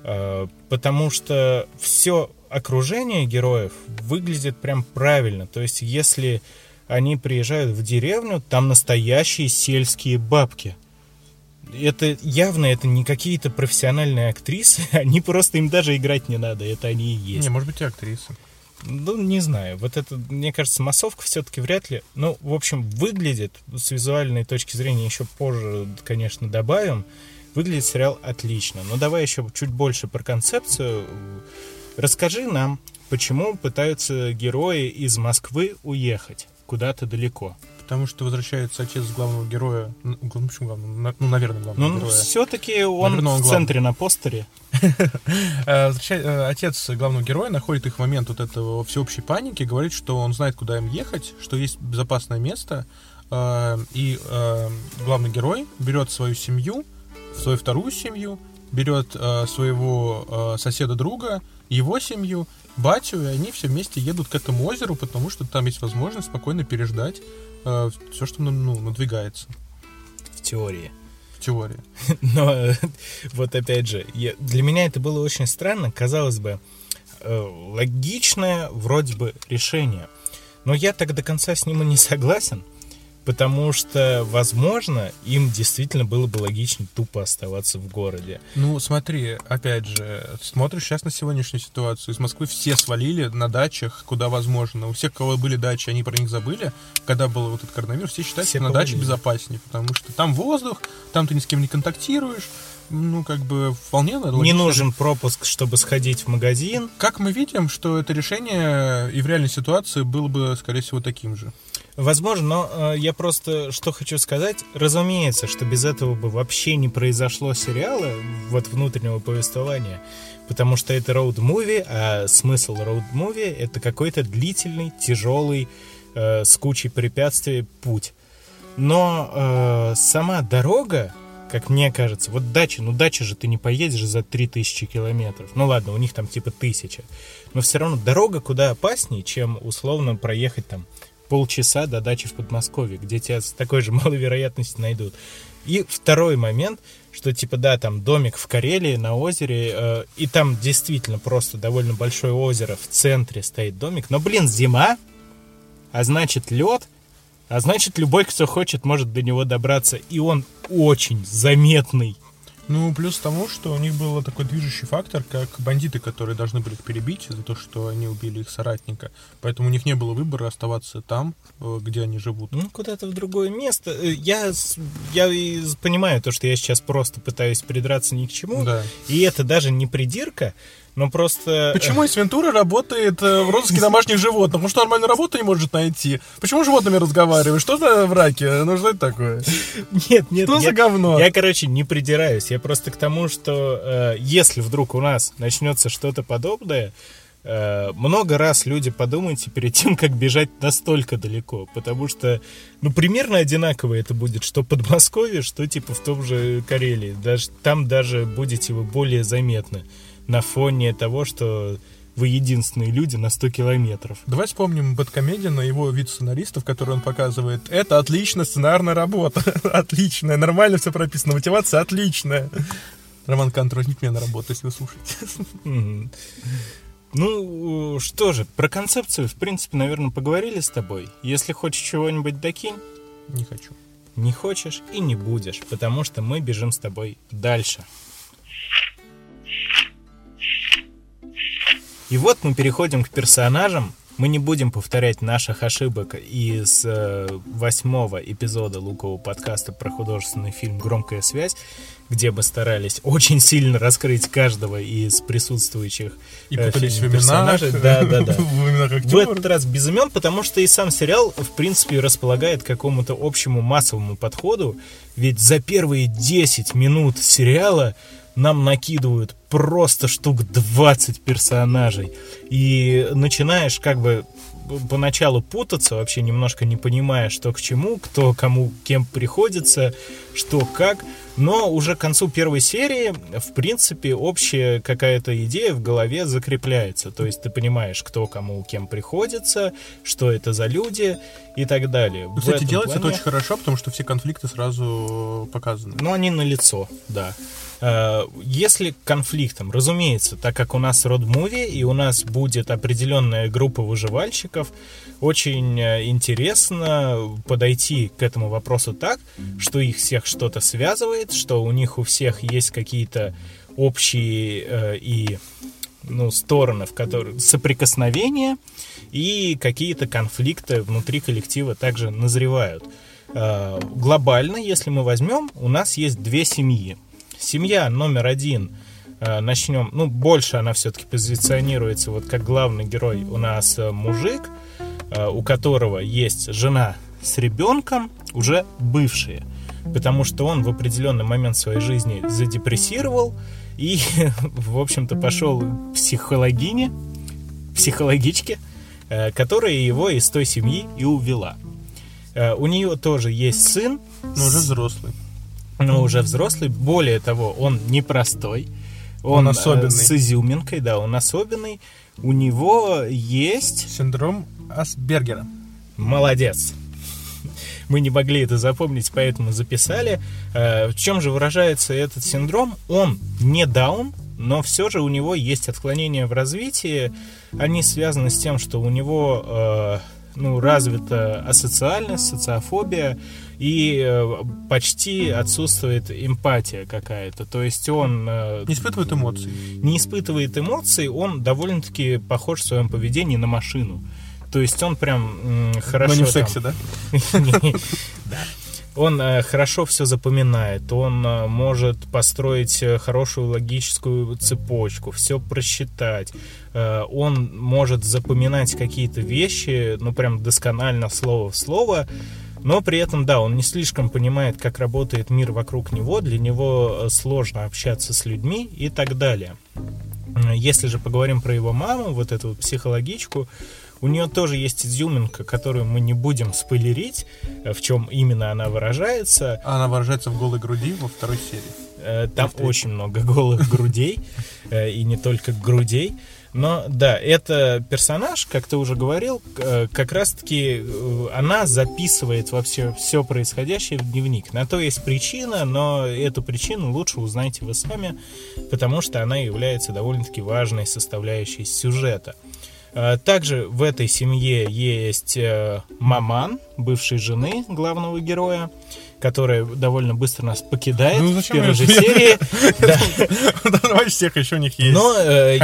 Э, Потому что все окружение героев выглядит прям правильно. То есть если они приезжают в деревню, там настоящие сельские бабки это явно это не какие-то профессиональные актрисы, они просто им даже играть не надо, это они и есть. Не, может быть, и актриса. Ну, не знаю, вот это, мне кажется, массовка все-таки вряд ли. Ну, в общем, выглядит с визуальной точки зрения еще позже, конечно, добавим. Выглядит сериал отлично. Но давай еще чуть больше про концепцию. Расскажи нам, почему пытаются герои из Москвы уехать куда-то далеко. Потому что возвращается отец главного героя. Ну, почему главного? Ну, наверное, главного Ну, героя. все-таки он Наверное, он в главный. центре на постере. Э, э, Отец главного героя находит их в момент вот этого всеобщей паники, говорит, что он знает, куда им ехать, что есть безопасное место, э, и главный герой берет свою семью, свою вторую семью, берет э, своего э, соседа-друга, его семью, батю, и они все вместе едут к этому озеру, потому что там есть возможность спокойно переждать все, что ну, ну, надвигается В теории. в теории. Но э, вот опять же, я- для меня это было очень странно. Казалось бы, э, логичное вроде бы решение. Но я так до конца с ним и не согласен, потому что, возможно, им действительно было бы логичнее тупо оставаться в городе. Ну, смотри, опять же, смотришь сейчас на сегодняшнюю ситуацию. Из Москвы все свалили на дачах, куда возможно. У всех, у кого были дачи, они про них забыли. Когда был вот этот коронавирус, все считают, Все что на даче безопаснее, потому что там воздух, там ты ни с кем не контактируешь. Ну, как бы вполне Не логично. нужен пропуск, чтобы сходить в магазин. Как мы видим, что это решение и в реальной ситуации было бы, скорее всего, таким же. Возможно, но э, я просто что хочу сказать. Разумеется, что без этого бы вообще не произошло сериала, вот внутреннего повествования. Потому что это роуд-муви, а смысл роуд-муви это какой-то длительный, тяжелый, э, с кучей препятствий путь. Но э, сама дорога, как мне кажется, вот дача, ну дача же ты не поедешь за 3000 километров. Ну ладно, у них там типа тысяча. Но все равно дорога куда опаснее, чем условно проехать там полчаса до дачи в Подмосковье, где тебя с такой же малой вероятностью найдут. И второй момент, что типа да, там домик в Карелии на озере, э, и там действительно просто довольно большое озеро, в центре стоит домик, но, блин, зима, а значит лед, а значит любой, кто хочет, может до него добраться, и он очень заметный. Ну, плюс тому, что у них был такой движущий фактор, как бандиты, которые должны были их перебить за то, что они убили их соратника. Поэтому у них не было выбора оставаться там, э, где они живут. Ну, куда-то в другое место. Э, Я, я понимаю то, что я сейчас просто пытаюсь придраться ни к чему, Да. и это даже не придирка, но просто... Почему из Вентура работает э, в розыске домашних животных? Потому что нормальную работу не может найти. Почему с животными разговариваешь? Что за враки? Ну что это такое? Нет, нет, Что я, за говно? я, короче, не придираюсь. Я просто к тому, что э, если вдруг у нас начнется что-то подобное, э, много раз люди подумайте перед тем, как бежать настолько далеко. Потому что, ну, примерно одинаково это будет, что Подмосковье, что типа в том же Карелии. Даже, там даже будете вы более заметны на фоне того, что вы единственные люди на 100 километров. Давай вспомним Бэткомедиана, его вид сценаристов, который он показывает. Это отличная сценарная работа. отличная. Нормально все прописано. Мотивация отличная. Роман Кантер, возьмите меня на работу, если вы слушаете. Ну, что же, про концепцию, в принципе, наверное, поговорили с тобой. Если хочешь чего-нибудь докинь, Не хочу. не хочешь и не будешь, потому что мы бежим с тобой дальше. И вот мы переходим к персонажам. Мы не будем повторять наших ошибок из э, восьмого эпизода лукового подкаста про художественный фильм «Громкая связь», где мы старались очень сильно раскрыть каждого из присутствующих И э, путались в именах. персонажей. Да, да, да. В именах В этот раз без имен, потому что и сам сериал, в принципе, располагает к какому-то общему массовому подходу. Ведь за первые 10 минут сериала нам накидывают просто штук 20 персонажей. И начинаешь как бы поначалу путаться, вообще немножко не понимая, что к чему, кто кому кем приходится, что как. Но уже к концу первой серии, в принципе, общая какая-то идея в голове закрепляется. То есть ты понимаешь, кто кому кем приходится, что это за люди и так далее. Кстати, делается это плане- очень хорошо, потому что все конфликты сразу показаны. ну, они на лицо, да. Э, Если к конфликтам, разумеется, так как у нас род-муви, и у нас будет определенная группа выживальщиков, очень э, интересно подойти к этому вопросу так, что их всех что-то связывает, что у них у всех есть какие-то общие э, и ну, стороны, в которых соприкосновения и какие-то конфликты внутри коллектива также назревают. Э, Глобально, если мы возьмем, у нас есть две семьи. Семья номер один, э, начнем, ну, больше она все-таки позиционируется вот как главный герой у нас э, мужик, э, у которого есть жена с ребенком, уже бывшие, потому что он в определенный момент своей жизни задепрессировал и, в общем-то, пошел к психологине, психологичке, э, которая его из той семьи и увела. Э, У нее тоже есть сын, Но уже взрослый. но уже взрослый. Более того, он непростой. Он э, особенный. С изюминкой, да, он особенный. У него есть... Синдром Асбергера. Молодец. Мы не могли это запомнить, поэтому записали. Э, В чем же выражается этот синдром? Он не даун, но все же у него есть отклонения в развитии. Они связаны с тем, что у него, э, ну, развита асоциальность, социофобия, и э, почти отсутствует эмпатия какая-то. То есть он... Не испытывает эмоций. не испытывает эмоций, он довольно-таки похож в своем поведении на машину. То есть он прям хорошо... Но не в там- сексе, да? Да. Он э, хорошо все запоминает, он э, может построить э, хорошую логическую цепочку, все просчитать. Он может запоминать какие-то вещи, ну прям досконально слово в слово, но при этом, да, он не слишком понимает, как работает мир вокруг него, для него сложно общаться с людьми и так далее. Если же поговорим про его маму, вот эту вот психологичку, у нее тоже есть изюминка, которую мы не будем спойлерить, э, в чем именно она выражается. А Она выражается в голой груди во второй серии. Э, Там очень много голых грудей, э, и не только грудей. Но да, это персонаж, как ты уже говорил, как раз-таки она записывает вообще все происходящее в дневник. На то есть причина, но эту причину лучше узнаете вы сами, потому что она является довольно-таки важной составляющей сюжета. Э, Также в этой семье есть э, маман, бывшей жены главного героя, которая довольно быстро нас покидает Ну, в первой же серии. Да. Давай всех, еще у них есть. Но э,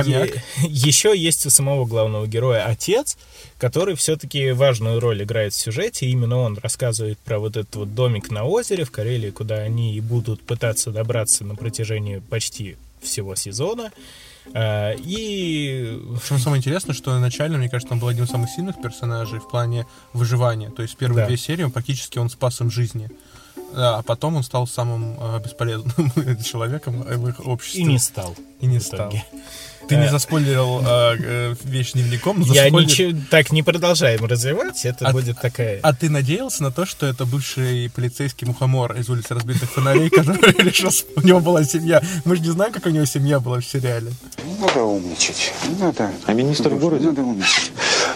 еще есть у самого главного героя отец, который все-таки важную роль играет в сюжете. Именно он рассказывает про вот этот вот домик на озере в Карелии, куда они и будут пытаться добраться на протяжении почти всего сезона. А, И Причем самое интересное, что изначально, мне кажется, он был одним из самых сильных персонажей в плане выживания. То есть первые Да. две серии он практически он спас им жизни. Да, А потом он стал самым э, бесполезным человеком в их обществе. и не стал. И не стал. Ты не Э, заспойлерил э, э, вещь дневником, но Я заспойлер- ничего так не продолжаем развивать, это А- будет такая. А ты надеялся на то, что это бывший полицейский мухомор из улицы разбитых фонарей, который решил, у него была семья? Мы же не знаем, как у него семья была в сериале. Не надо умничать. Не надо. А министр в городе? Не надо умничать.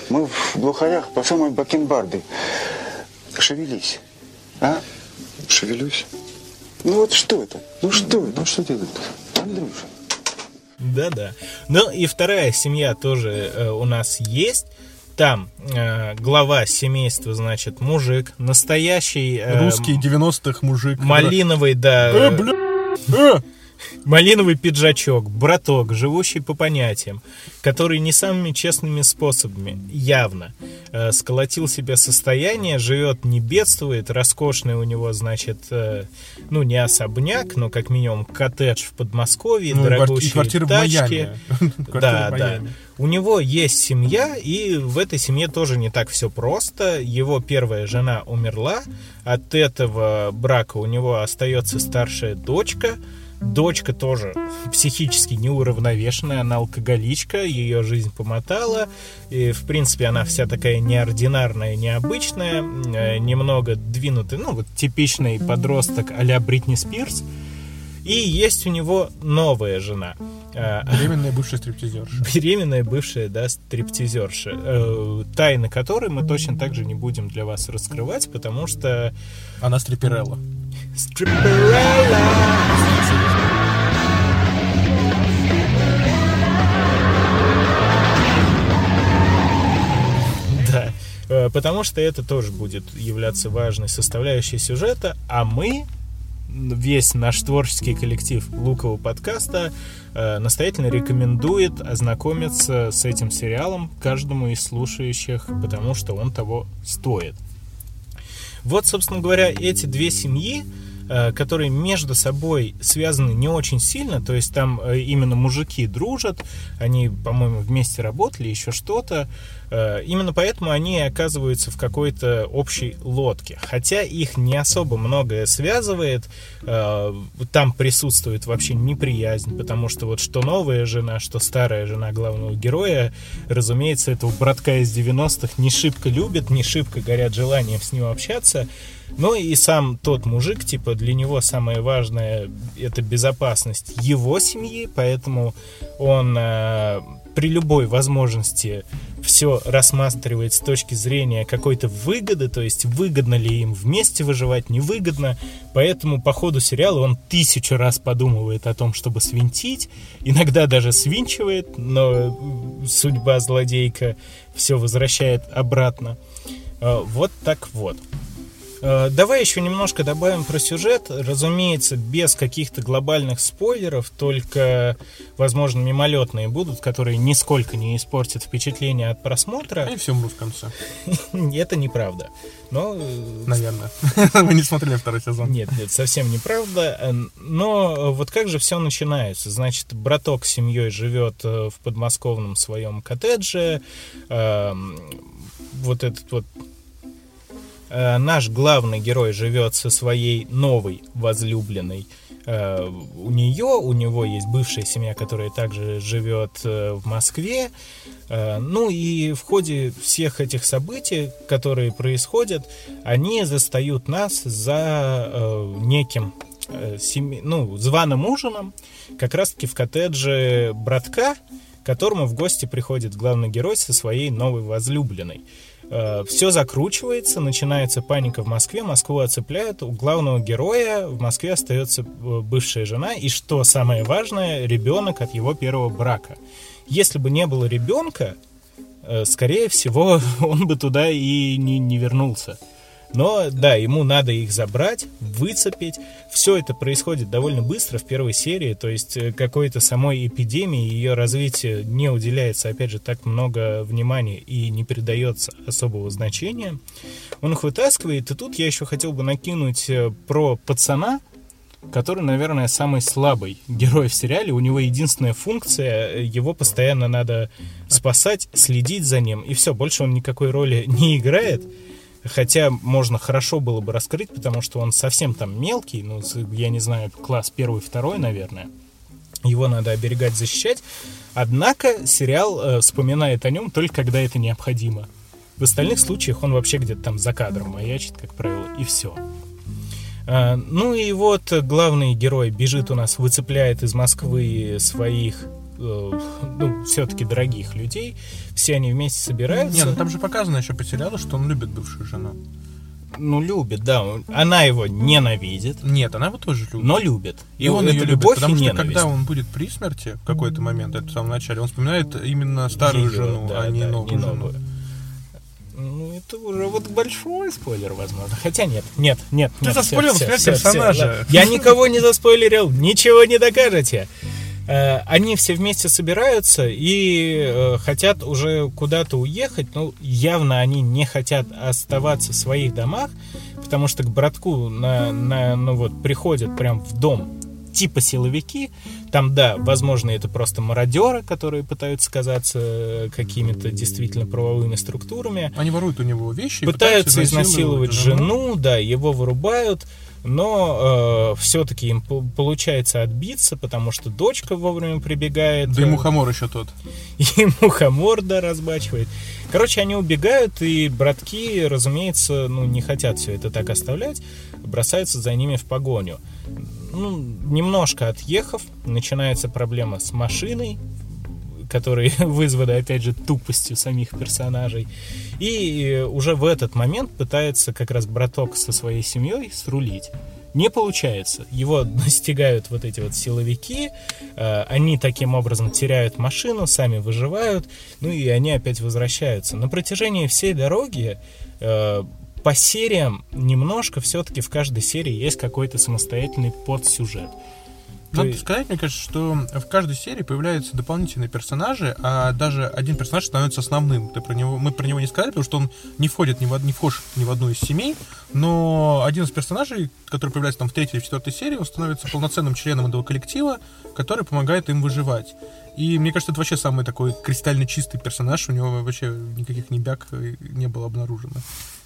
Мы в глухарях по самой бакенбарды. Шевелись. А? Шевелюсь. Ну вот что это? Ну что это? Ну что делать-то? Андрюша. Да-да. Ну и вторая семья тоже э, у нас есть. Там э, глава семейства, значит, мужик, настоящий э, Русский 90-х мужик. малиновый, да, Э, бля! Э! Малиновый пиджачок, браток, живущий по понятиям, который не самыми честными способами, явно, э, сколотил себе состояние, живет, не бедствует, роскошный у него, значит, э, ну, не особняк, но как минимум коттедж в Подмосковье, Ну, дорогущие квартира тачки. Да, да. У него есть семья, и в этой семье тоже не так все просто. Его первая жена умерла, от этого брака у него остается старшая дочка. Дочка тоже психически неуравновешенная, она алкоголичка, ее жизнь помотала. И, в принципе, она вся такая неординарная, необычная, э, немного двинутая, ну, вот типичный подросток а-ля Бритни Спирс. И есть у него новая жена. Э, Беременная бывшая стриптизерша. беременная бывшая, да, стриптизерша, э, тайны которой мы точно так же не будем для вас раскрывать, потому что... Она стриперелла. Да, потому что это тоже будет являться важной составляющей сюжета, а мы, весь наш творческий коллектив Лукового подкаста, э, настоятельно рекомендует ознакомиться с этим сериалом каждому из слушающих, потому что он того стоит. Вот, собственно говоря, эти две семьи, э, которые между собой связаны не очень сильно, то есть там э, именно мужики дружат, они, по-моему, вместе работали, еще что-то, э, именно поэтому они оказываются в какой-то общей лодке. Хотя их не особо многое связывает, э, там присутствует вообще неприязнь, потому что вот что новая жена, что старая жена главного героя, разумеется, этого братка из 90-х не шибко любят, не шибко горят желанием с ним общаться. Ну и сам тот мужик, типа, для него самое важное это безопасность его семьи, поэтому он э, при любой возможности все рассматривает с точки зрения какой-то выгоды, то есть выгодно ли им вместе выживать, невыгодно. Поэтому по ходу сериала он тысячу раз подумывает о том, чтобы свинтить, иногда даже свинчивает, но судьба злодейка все возвращает обратно. Э, Вот так вот. Э, Давай еще немножко добавим про сюжет. Разумеется, без каких-то глобальных спойлеров, только, возможно, мимолетные будут, которые нисколько не испортят впечатление от просмотра. Они все умрут в конце. Это неправда. Но э, Наверное. Вы не смотрели второй сезон. нет, нет, совсем неправда. Э, Но вот как же все начинается? Значит, браток с семьей живет в подмосковном своем коттедже. Эм, Вот этот вот э, наш главный герой живет со своей новой возлюбленной. Э, У нее, у него есть бывшая семья, которая также живет э, в Москве. Ну и в ходе всех этих событий, которые происходят, они застают нас за неким семи- ну, званым ужином, как раз-таки в коттедже братка, к которому в гости приходит главный герой со своей новой возлюбленной. Все закручивается, начинается паника в Москве, Москву оцепляют, у главного героя в Москве остается э, бывшая жена, и что самое важное, ребенок от его первого брака. Если бы не было ребенка, э, скорее всего, он бы туда и не, не вернулся. Но да, ему надо их забрать, выцепить. Все это происходит довольно быстро в первой серии, то есть э, какой-то самой эпидемии, ее развитию не уделяется, опять же, так много внимания и не передается особого значения. Он их вытаскивает, и тут я еще хотел бы накинуть э, про пацана, который, наверное, самый слабый герой в сериале. У него единственная функция, э, его постоянно надо спасать, следить за ним, и все, больше он никакой роли не играет. Хотя можно хорошо было бы раскрыть, потому что он совсем там мелкий, ну, я не знаю, класс первый, второй, наверное. Его надо оберегать, защищать. Однако сериал э, вспоминает о нем только когда это необходимо. В остальных случаях он вообще где-то там за кадром маячит, как правило, и все. А, Ну и вот главный герой бежит у нас, выцепляет из Москвы своих, ну, все-таки дорогих людей. Все они вместе собираются. Не, ну там же показано еще по сериалу, что он любит бывшую жену. Ну, любит, да. он- Она его ненавидит, Нет, она его тоже любит. но любит. И он это ее любит, потому что ненависть. когда он будет при смерти в какой-то момент, это в самом начале, он вспоминает именно старую Её, жену, да, а не да, новую не жену. новую. Ну, это уже вот большой спойлер, возможно. Хотя нет, нет, нет. Ты нет, всё, смерть персонажа. ладно. Я никого не заспойлерил, ничего не докажете. Э, Они все вместе собираются и э, хотят уже куда-то уехать. Ну, явно они не хотят оставаться в своих домах, потому что к братку на, на, ну вот, приходят прям в дом типа силовики. Там, да, возможно, это просто мародеры, которые пытаются казаться э, какими-то действительно правовыми структурами. Они воруют у него вещи, и Пытаются изнасиловать жену, да, его вырубают, но все-таки им по- получается отбиться, потому что дочка вовремя прибегает. Да и э, мухомор еще тот. и мухомор, да, разбачивает. Короче, они убегают, и братки, разумеется, ну, не хотят все это так оставлять, бросаются за ними в погоню. Ну, немножко отъехав, начинается проблема с машиной, которые вызваны, опять же, тупостью самих персонажей. И э, уже в этот момент пытается как раз браток со своей семьей срулить. Не получается. Его настигают вот эти вот силовики, э, они таким образом теряют машину, сами выживают, ну и они опять возвращаются. На протяжении всей дороги э, по сериям немножко все-таки в каждой серии есть какой-то самостоятельный подсюжет. Надо есть- сказать, мне кажется, что в каждой серии появляются дополнительные персонажи, а даже один персонаж становится основным. Ты про него, мы про него не сказали, потому что он не входит ни в, од- не вхож ни в одну из семей, но один из персонажей, который появляется там в третьей или четвертой серии, он становится полноценным членом этого коллектива, который помогает им выживать. И мне кажется, это вообще самый такой кристально чистый персонаж, у него вообще никаких небяк э, не было обнаружено.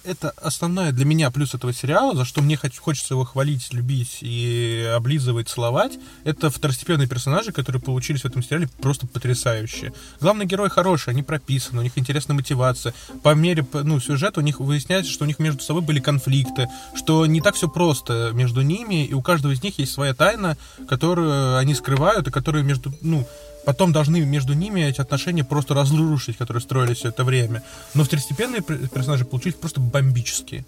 Это основная для меня плюс этого сериала, за что мне хоч- хочется его хвалить, любить и облизывать, целовать. Это второстепенные персонажи, которые получились в этом сериале просто потрясающие. Главный герой хороший, они прописаны, у них интересная мотивация. По мере ну, сюжета у них выясняется, что у них между собой были конфликты, что не так все просто между ними, и у каждого из них есть своя тайна, которую они скрывают, и которую между, ну, потом должны между ними эти отношения просто разрушить, которые строились все это время. Но второстепенные пер- персонажи получились просто бомбические.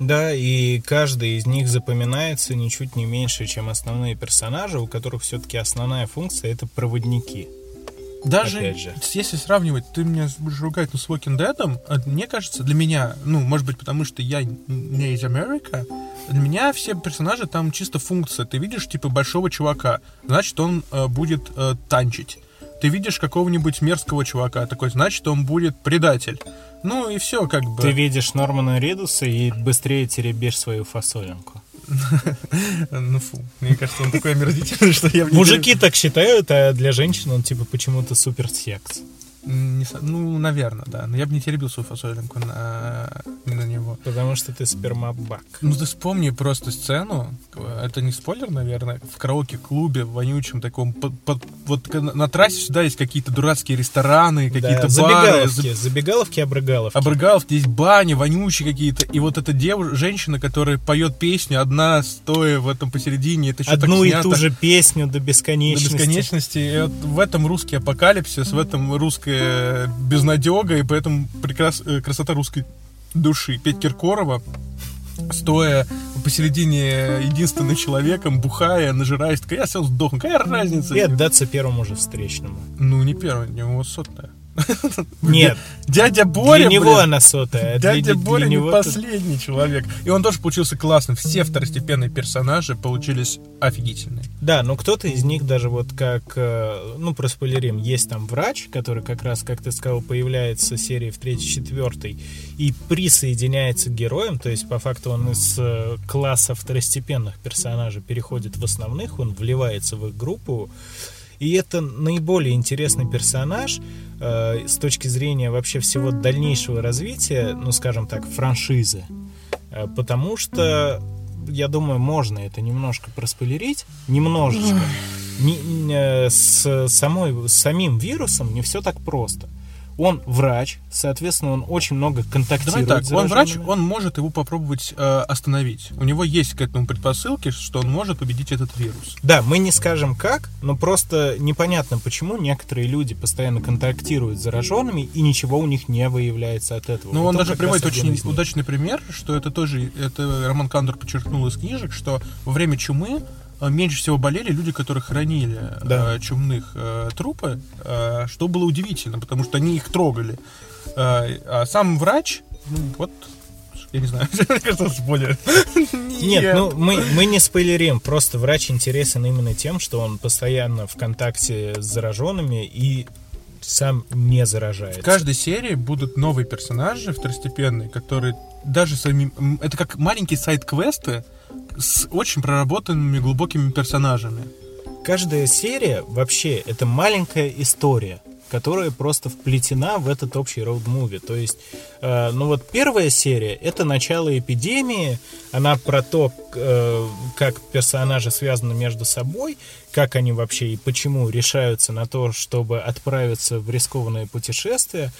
Да, и каждый из них запоминается ничуть не меньше, чем основные персонажи, у которых все-таки основная функция это проводники. Даже опять же. если сравнивать, ты меня будешь ругать, но с Walking Dead, а мне кажется, для меня, ну, может быть, потому что я не из Америка, для меня все персонажи там чисто функция. Ты видишь, типа, большого чувака, значит, он э, будет э, танчить. Ты видишь какого-нибудь мерзкого чувака, такой, значит, он будет предатель. Ну и все, как бы. Ты видишь Нормана Ридуса и быстрее теребишь свою фасолинку. Ну фу, мне кажется, он такой омерзительный, что я... Мужики так считают, а для женщин он типа почему-то супер секс. Не ну, наверное, да. Но я бы не теребил свою фасолинку на, на него. Потому что ты спермобак. Ну, ты вспомни просто сцену, это не спойлер, наверное, в караоке-клубе вонючем таком, под- под- вот на трассе всегда есть какие-то дурацкие рестораны, какие-то да, бары, забегаловки, забегаловки, обрыгаловки. Обрыгалов, здесь бани, вонючие какие-то. И вот эта девушка, женщина, которая поет песню одна, стоя в этом посередине, это еще Одну и снято ту же песню до до бесконечности. бесконечности. И вот в этом русский апокалипсис, в этом русская безнадега, и поэтому прекрас... э, красота русской души. Петь Киркорова, стоя посередине единственным человеком, бухая, нажираясь, такая, я сел сдохну, какая разница? И отдаться первому же встречному. Ну, не первый, у него сотая. Нет, Дядя Боря, для него блин. она сотая. а для- Дядя для Боря не тут- последний человек. И он тоже получился классным. Все второстепенные персонажи получились офигительные. Да, но кто-то из них даже вот как, э, ну, проспойлерим, есть там врач, который как раз, как ты сказал, появляется в серии в третьей, четвертой и присоединяется к героям, то есть по факту он из э, класса второстепенных персонажей переходит в основных, он вливается в их группу, и это наиболее интересный персонаж э, с точки зрения вообще всего дальнейшего развития, ну, скажем так, франшизы. Э, потому что, я думаю, можно это немножко проспойлерить, немножечко. Не- не, э, с, самой, с самим вирусом не все так просто. Он врач, соответственно, он очень много Давай контактирует так, с он врач, он может его попробовать э, остановить. У него есть к этому предпосылки, что он может победить этот вирус. Да, мы не скажем как, но просто непонятно, почему некоторые люди постоянно контактируют с зараженными, и ничего у них не выявляется от этого. Но Вот он даже приводит очень удачный пример, что это тоже, это Роман Кандор подчеркнул из книжек, что во время чумы меньше всего болели люди, которые хранили Да. э, чумных э, трупы, э, что было удивительно, потому что они их трогали. Э, а сам врач, ну вот, я не знаю, мне кажется, спойлер. Нет, ну мы, мы не спойлерим, просто врач интересен именно тем, что он постоянно в контакте с зараженными и сам не В заражается. каждой серии будут новые персонажи второстепенные, которые даже самим... Это как маленькие сайт-квесты с очень проработанными глубокими персонажами. Каждая серия вообще это маленькая история, которая просто вплетена в этот общий роуд-муви. То есть, э, ну вот первая серия это начало эпидемии, она про то, э, как персонажи связаны между собой, как они вообще и почему решаются на то, чтобы отправиться в рискованное путешествие.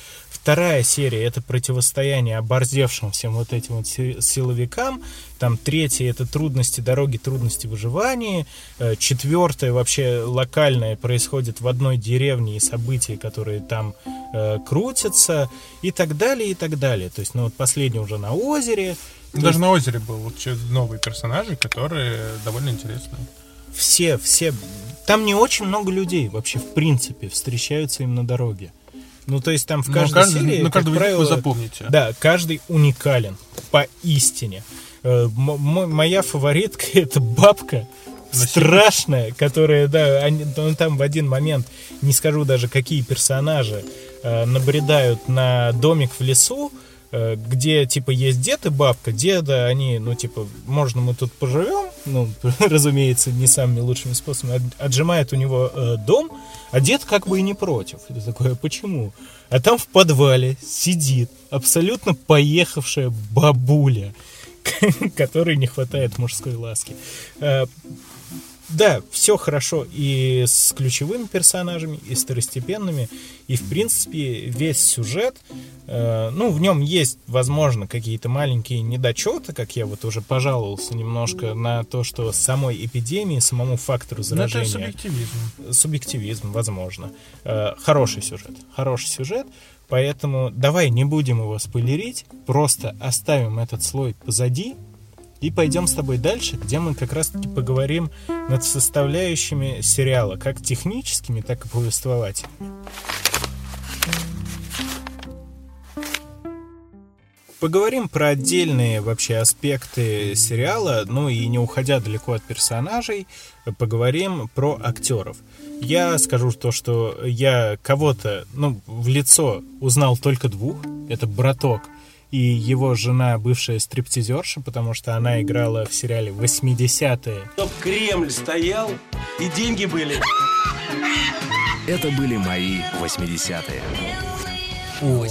Вторая серия это противостояние оборзевшим всем вот этим вот си- силовикам. Там третья это трудности дороги, трудности выживания. Э, Четвертая вообще локальная происходит в одной деревне и события, которые там э, крутятся и так далее, и так далее. То есть, ну вот последний уже на озере. Даже есть на озере был вот новые персонажи, которые довольно интересные. все, все... Там не очень много людей вообще, в принципе, встречаются им на дороге. Ну, то есть там в Но каждой каждый- серии, но как каждого правило, вы запомните. Да, каждый уникален, поистине. Э, м- моя фаворитка — это бабка, страшная, которая, да, они, ну, там в один момент, не скажу даже, какие персонажи, э, набредают на домик в лесу, э, где, типа, есть дед и бабка. Деда, они, ну, типа, можно мы тут поживем, ну, разумеется, не самыми лучшими способами, От- отжимает у него э, дом, а дед как бы и не против. Это такое, «А почему? А там в подвале сидит абсолютно поехавшая бабуля, которой не хватает мужской ласки. Да, все хорошо и с ключевыми персонажами, и второстепенными, и в принципе весь сюжет, э, ну, в нем есть, возможно, какие-то маленькие недочеты, как я вот уже пожаловался немножко на то, что самой эпидемии, самому фактору Но Ну, это заражения субъективизм. субъективизм, возможно. Э, Хороший сюжет. Хороший сюжет. Поэтому давай не будем его спойлерить. Просто оставим этот слой позади И пойдем с тобой дальше, где мы как раз-таки поговорим над составляющими сериала, как техническими, так и повествовательными. Поговорим про отдельные вообще аспекты сериала, ну и не уходя далеко от персонажей, поговорим про актеров. Я скажу то, что я кого-то, ну, в лицо узнал только двух. Это браток и его жена, бывшая стриптизерша, потому что она играла в сериале 80-е. Чтоб Кремль стоял и деньги были. Это были мои 80-е.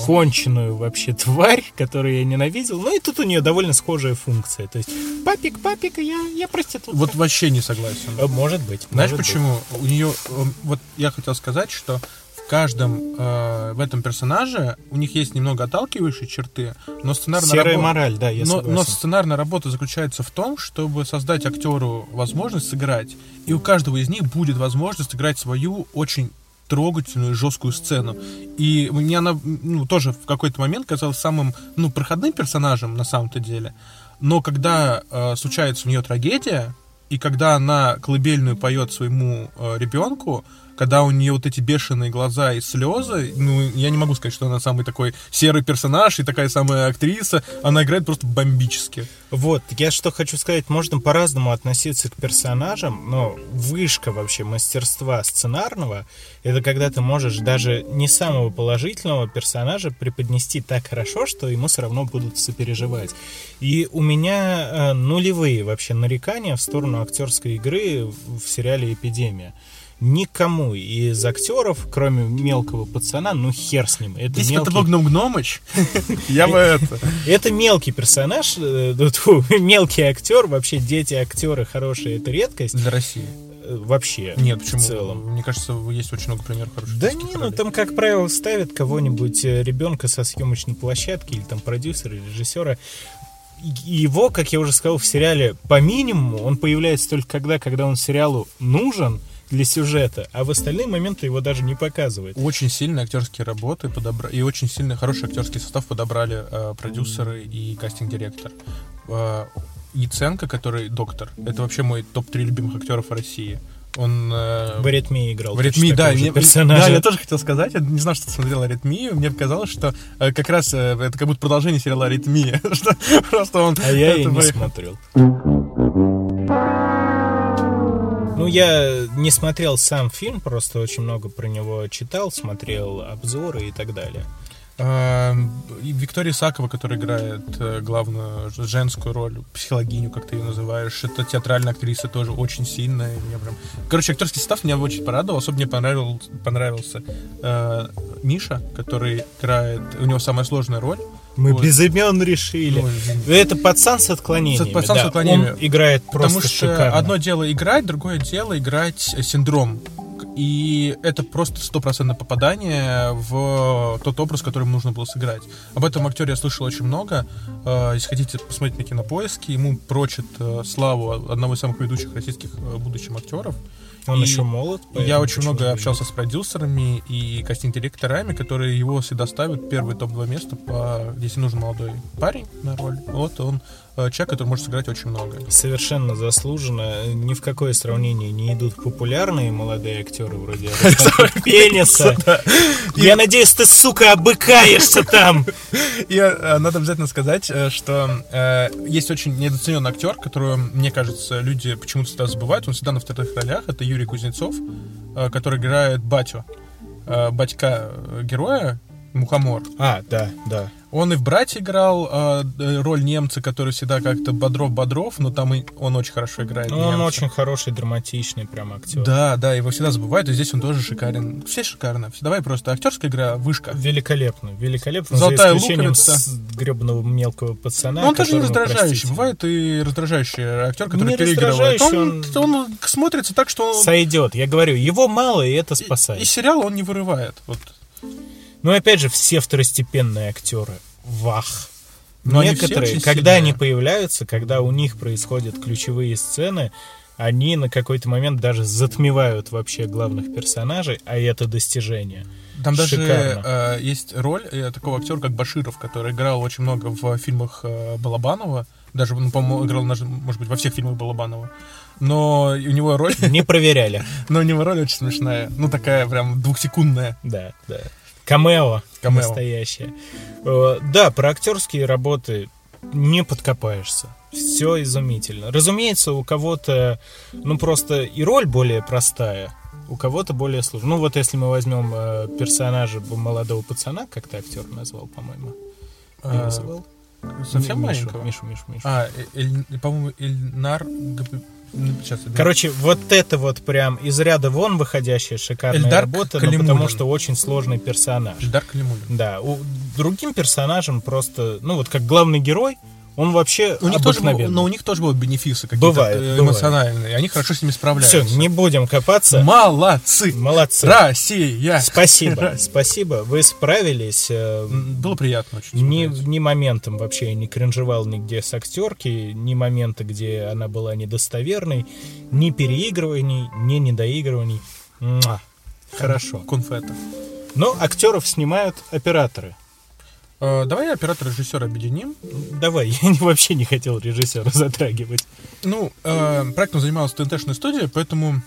Конченую вообще тварь, которую я ненавидел. Ну и тут у нее довольно схожая функция. То есть, папик, папик, я, я проститутка. Вот вообще не согласен. Может быть. Знаешь может почему? У нее, э, вот я хотел сказать, что в каждом э, в этом персонаже у них есть немного отталкивающие черты, но сценарная Серая работа- мораль, да, я но, согласен. но сценарная работа заключается в том, чтобы создать актеру возможность сыграть, и у каждого из них будет возможность сыграть свою очень трогательную, жесткую сцену. И мне она ну, тоже в какой-то момент казалась самым ну, проходным персонажем на самом-то деле. Но когда э, случается у нее трагедия, и когда она колыбельную поет своему э, ребенку, когда у нее вот эти бешеные глаза и слезы, ну, я не могу сказать, что она самый такой серый персонаж и такая самая актриса, она играет просто бомбически. Вот, я что хочу сказать, можно по-разному относиться к персонажам, но вышка вообще мастерства сценарного, это когда ты можешь даже не самого положительного персонажа преподнести так хорошо, что ему все равно будут сопереживать. И у меня э, нулевые вообще нарекания в сторону актерской игры в сериале «Эпидемия». Никому из актеров, кроме мелкого пацана, ну хер с ним. Это Если бы это мелкий- был Гном Гномыч, я бы это... это мелкий персонаж, э, ну, мелкий актер, вообще дети актеры хорошие, это редкость. Для России. Э, Вообще. Нет, почему? В целом. Мне кажется, есть очень много примеров хороших Да не, ну там, как правило, ставят кого-нибудь э, ребенка со съемочной площадки или там продюсера, или режиссера. Его, как я уже сказал, в сериале по минимуму, он появляется только когда, когда он сериалу нужен для сюжета, а в остальные моменты его даже не показывают. Очень сильные актерские работы подобра... и очень сильный хороший актерский состав подобрали э, продюсеры и кастинг-директор. Э, Яценко, который доктор, это вообще мой топ-3 любимых актеров России. Он... э, В «Аритмии» играл. В «Аритмии», да. мне-. Да, я тоже хотел сказать, я не знал, что ты смотрел «Аритмию», мне показалось, что э, как раз э, это как будто продолжение сериала «Аритмия», что просто он... А я и не смотрел. Ну, я не смотрел сам фильм, просто очень много про него читал, смотрел обзоры и так далее. А, Виктория Сакова, которая играет э, главную женскую роль, психологиню, как ты ее называешь, это театральная актриса тоже очень сильная. Меня прям... Короче, актерский состав меня очень порадовал. Особенно мне понравил, понравился э, Миша, который играет... У него самая сложная роль. Мы Вот. без имен решили. Ну, Это пацан с отклонениями. Пацан с да, отклонениями. Он играет просто Потому что шикарно. одно дело играть, другое дело играть э, синдром. И это просто стопроцентное попадание в тот образ, который нужно было сыграть. Об этом актере я слышал очень много. Э, Если хотите посмотреть на кинопоиске, ему прочит э, славу одного из самых ведущих российских будущих актеров. Он И еще молод. Я очень много общался с продюсерами и кастинг-директорами, которые его всегда ставят первые топ-2 места, по, если нужен молодой парень на роль. Вот он человек, который может сыграть очень много. Совершенно заслуженно. Ни в какое сравнение не идут популярные молодые актеры вроде Пениса. Я надеюсь, ты, сука, обыкаешься там. И э, надо обязательно сказать, э, что э, есть очень недооцененный актер, которого, мне кажется, люди почему-то всегда забывают. Он всегда на вторых ролях. Это Юрий Кузнецов, э, который играет батю. Э, батька э, героя, Мухомор. А, да, да. Он и в «Брате» играл э, э, роль немца, который всегда как-то Бодров-Бодров, но там и он очень хорошо играет Ну, он очень хороший, драматичный прям актер. Да, да, его всегда забывают, и здесь он тоже шикарен. Все шикарно. Давай просто актерская игра, вышка. Великолепно, великолепно. Золотая за исключением луковица. с гребаного мелкого пацана. Но он тоже не раздражающий. простите, Бывает и раздражающий актер, который Не переигрывает. раздражающий, Он, он смотрится так, что он... Сойдет. Я говорю, его мало, и это спасает. И сериал он не вырывает. Вот. Но опять же, все второстепенные актеры. Вах. Но Некоторые, когда сильные. они появляются, когда у них происходят ключевые сцены, они на какой-то момент даже затмевают вообще главных персонажей, а это достижение. Там даже Шикарно. э, есть роль э, такого актера, как Баширов, который играл очень много в фильмах э, Балабанова. Даже, ну, по-моему, играл, может быть, во всех фильмах Балабанова. Но у него роль... Не проверяли. Но у него роль очень смешная. Ну, такая прям двухсекундная. Да, да. Камео. Камео. Настоящее. Э, Да, про актерские работы не подкопаешься. Все изумительно. Разумеется, у кого-то, ну, просто и роль более простая, у кого-то более сложная. Ну, вот если мы возьмем э, персонажа молодого пацана, как ты актер назвал, по-моему. А? Совсем маленького? Мишу, Мишу, Мишу. А, по-моему, Эльнар... Сейчас, Эльнар. Короче, вот это вот прям из ряда вон выходящая шикарная Эльдар работа, но потому что очень сложный персонаж. Эльдар Калимуллин. Да, у другим персонажам просто, ну вот как главный герой, он вообще У них тоже был- но у них тоже будут бенефисы какие-то Бывает, э, бывает. эмоциональные. и Они хорошо с ними справляются. Все, не будем копаться. Молодцы! Молодцы. Россия! Спасибо, спасибо. Вы справились. э, Было приятно очень. Ни, ни моментом вообще я не кринжевал нигде с актерки, ни момента, где она была недостоверной, ни переигрываний, ни недоигрываний. Муа. Хорошо. Конфета. Но актеров снимают операторы. Э, Давай оператор режиссера объединим. Давай, я не- вообще не хотел режиссера затрагивать. Ну, э, проектом занималась ТНТшная студия, поэтому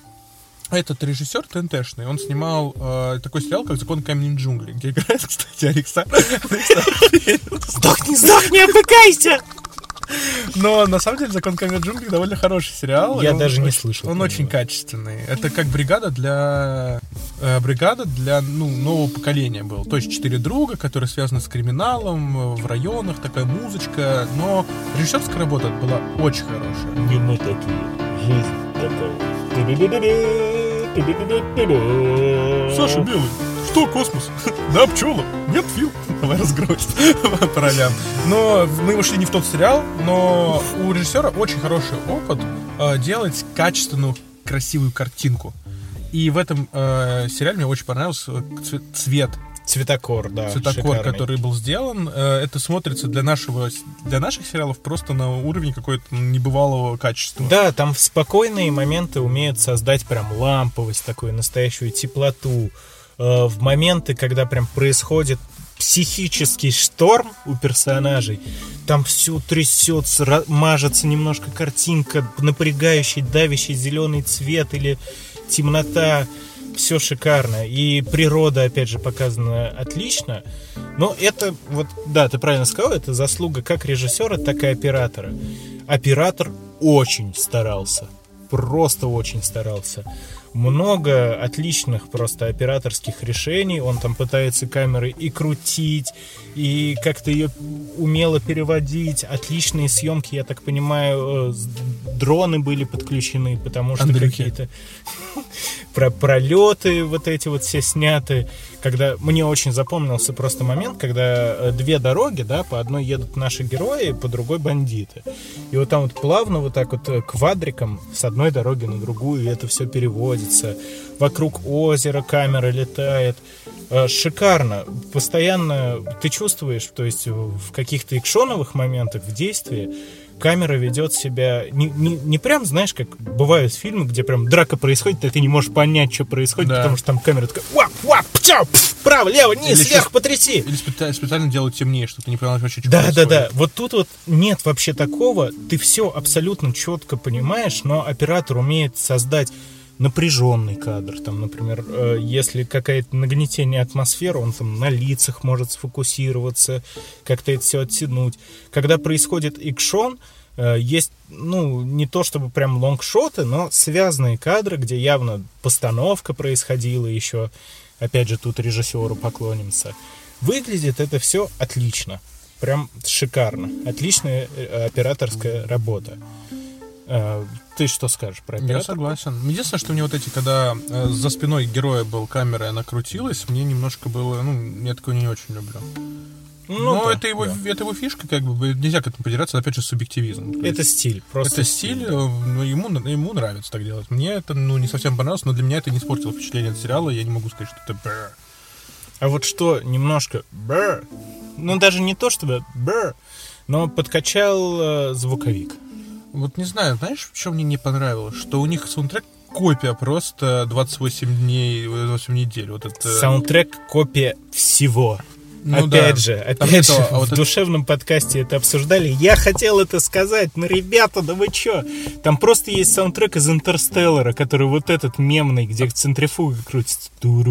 этот режиссер ТНТшный, он снимал э, такой сериал, как «Закон каменных джунглей», где играет, кстати, Александр. Сдохни, сдохни, обыкайся! Но на самом деле «Закон каменных джунглей» довольно хороший сериал. Я даже не слышал Он очень качественный. Это как бригада для э, бригада для ну, нового поколения был. То есть четыре друга, которые связаны с криминалом в районах, такая музычка. Но режиссерская работа была очень хорошая. Не мы такие, жизнь такая. Саша Белый, что космос? Да, пчела. Нет, Фил. Давай разгрузить по ролям. Но мы ушли не в тот сериал, но у режиссера очень хороший опыт э, делать качественную, красивую картинку. И в этом э, сериале мне очень понравился э, цве- цвет. Цветокор, да. Цветокор, шикарный. который был сделан, э, это смотрится для нашего, для наших сериалов просто на уровне какой-то небывалого качества. Да, там в спокойные моменты умеют создать прям ламповость, такую настоящую теплоту. Э, В моменты, когда прям происходит психический шторм у персонажей, там все трясется, мажется немножко картинка, напрягающий, давящий зеленый цвет или темнота. Все шикарно. И природа, опять же, показана отлично. Но это, вот, да, ты правильно сказал, это заслуга как режиссера, так и оператора. Оператор очень старался. Просто очень старался. Много отличных просто операторских решений. Он там пытается камеры и крутить, и как-то ее умело переводить. Отличные съемки, я так понимаю, э, дроны были подключены, потому что какие-то про пролеты вот эти вот все сняты. Когда мне очень запомнился просто момент, когда э, две дороги, да, по одной едут наши герои, по другой бандиты. И вот там вот плавно вот так вот э, квадриком с одной дороги на другую, и это все переводится. Вокруг озера камера летает. Э, Шикарно. Постоянно ты чувствуешь, то есть в каких-то экшоновых моментах в действии камера ведет себя не, не, не прям, знаешь, как бывают фильмы, где прям драка происходит, и ты не можешь понять, что происходит, Да. потому что там камера такая вап, вап, пча, пф, право, лево, низ, Или вверх, потряси. Или специально, специально делают темнее, чтобы ты не понимал что Да, да, происходит. да. Вот тут вот нет вообще такого. Ты все абсолютно четко понимаешь, но оператор умеет создать напряженный кадр. Там, например, э, если какое-то нагнетение атмосферы, он там на лицах может сфокусироваться, как-то это все оттянуть. Когда происходит экшон, э, есть, ну, не то чтобы прям лонгшоты, но связанные кадры, где явно постановка происходила еще. Опять же, тут режиссеру поклонимся. Выглядит это все отлично. Прям шикарно. Отличная э, операторская работа. Э, Ты что скажешь про Я оператора? согласен. Единственное, что мне вот эти, когда э, за спиной героя был камера, и она крутилась, мне немножко было, ну, я такое не очень люблю. Ну, Но да, это, его, да. это его фишка, как бы, нельзя к этому придираться, опять же, субъективизм. То Это есть стиль, просто это стиль, стиль, да. э, ну, ему, ему нравится так делать. Мне это, ну, не совсем понравилось, но для меня это не испортило впечатление от сериала, я не могу сказать, что это бр. А вот что немножко бр, ну даже не то чтобы бр, но подкачал э, звуковик. Вот не знаю, знаешь, что мне не понравилось? Что у них саундтрек копия просто 28 дней, 28 недель. Вот это... Саундтрек копия всего. Ну опять да. же, опять нету, же, а вот в это- душевном подкасте это обсуждали. Я хотел это сказать, но, ребята, да вы чё? Там просто есть саундтрек из Интерстеллара, который вот этот мемный, где центрифуга крутится. Ту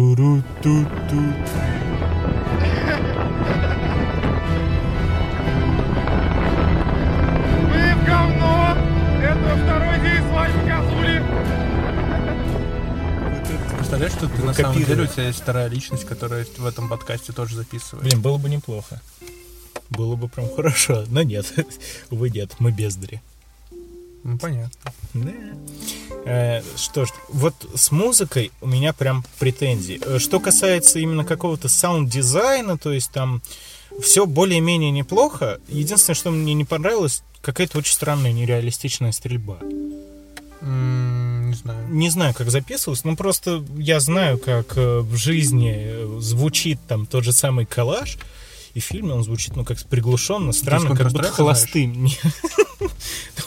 Представляешь, что ты Вы на самом деле у тебя есть вторая личность, которая в этом подкасте тоже записывает. Блин, было бы неплохо. Было бы прям хорошо. Но нет, увы, нет, мы бездари. Ну, понятно. Да. Э, Что ж, вот с музыкой у меня прям претензии. Э, Что касается именно какого-то саунд-дизайна, то есть там все более-менее неплохо. Единственное, что мне не понравилось, какая-то очень странная нереалистичная стрельба. Не знаю. Не знаю, как записывалось, но просто я знаю, как э, в жизни э, звучит там тот же самый коллаж, и в фильме он звучит, ну, как приглушенно, странно, как будто холостым.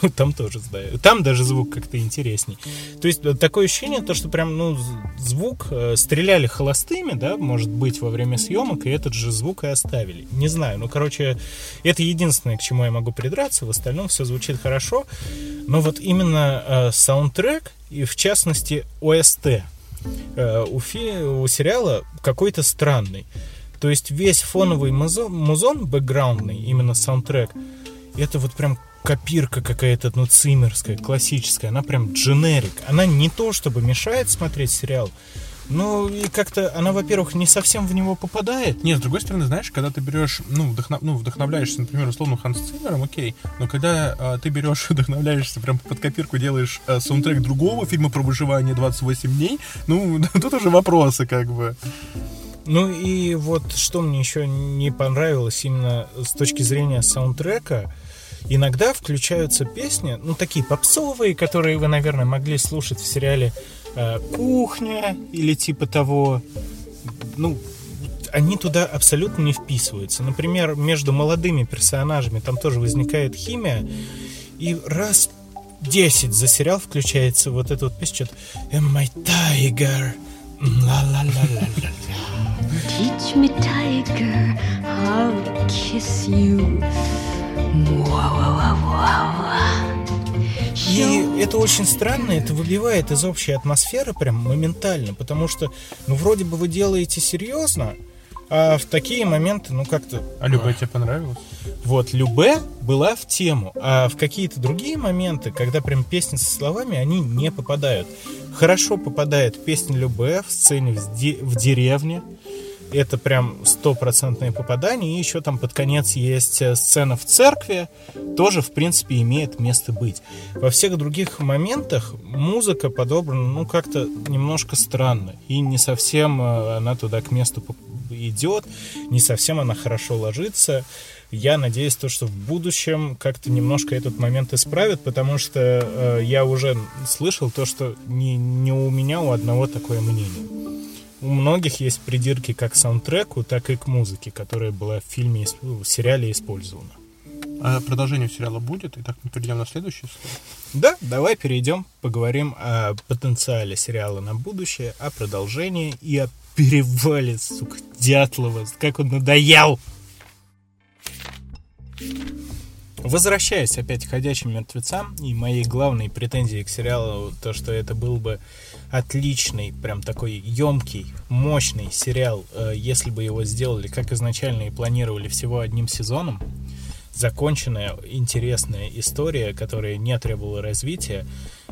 Ну, Там тоже знаю. Там даже звук как-то интересней. То есть э, такое ощущение, то, что прям, ну, звук э, стреляли холостыми, да, может быть, во время съемок, и этот же звук и оставили. Не знаю, ну, короче, это единственное, к чему я могу придраться, в остальном все звучит хорошо. Но вот именно э, саундтрек, и в частности ОСТ, э, у, фи- у сериала какой-то странный. То есть весь фоновый музон, музон бэкграундный, именно саундтрек, это вот прям копирка какая-то, ну, циммерская, классическая. Она прям дженерик. Она не то, чтобы мешает смотреть сериал, но и как-то она, во-первых, не совсем в него попадает. Нет, с другой стороны, знаешь, когда ты берешь, ну, вдохно- ну вдохновляешься, например, условно Ханс Циммером, окей, но когда а, ты берешь, вдохновляешься, прям под копирку делаешь а, саундтрек другого фильма про выживание 28 дней, ну, тут уже вопросы, как бы. Ну и вот что мне еще не понравилось именно с точки зрения саундтрека, иногда включаются песни, ну такие попсовые, которые вы, наверное, могли слушать в сериале э, «Кухня» или типа того. Ну, они туда абсолютно не вписываются. Например, между молодыми персонажами там тоже возникает химия, и раз 10 за сериал включается вот эта вот песня, что-то «Am I tiger?» Ла-ла-ла-ла-ла-ла. Teach me, tiger, I'll kiss you. И это очень странно, это выбивает из общей атмосферы прям моментально, потому что, ну, вроде бы вы делаете серьезно, а в такие моменты, ну, как-то... А Любэ тебе понравилось? Вот, Любе была в тему, а в какие-то другие моменты, когда прям песни со словами, они не попадают. Хорошо попадает песня Любе в сцене в, де- в деревне, это прям стопроцентное попадание. И еще там под конец есть э, сцена в церкви, тоже, в принципе, имеет место быть. Во всех других моментах музыка подобрана, ну, как-то немножко странно. И не совсем э, она туда к месту идет, не совсем она хорошо ложится. Я надеюсь, то, что в будущем как-то немножко этот момент исправят, потому что э, я уже слышал то, что не, не у меня у одного такое мнение. У многих есть придирки как к саундтреку, так и к музыке, которая была в фильме, в сериале использована. А продолжение сериала будет? И так мы перейдем на следующий слой. Да, давай перейдем, поговорим о потенциале сериала на будущее, о продолжении и о перевале, сука, Дятлова, как он надоел. Возвращаясь опять к «Ходячим мертвецам» и моей главной претензией к сериалу, то, что это был бы отличный, прям такой емкий, мощный сериал, э, если бы его сделали, как изначально и планировали, всего одним сезоном, законченная, интересная история, которая не требовала развития,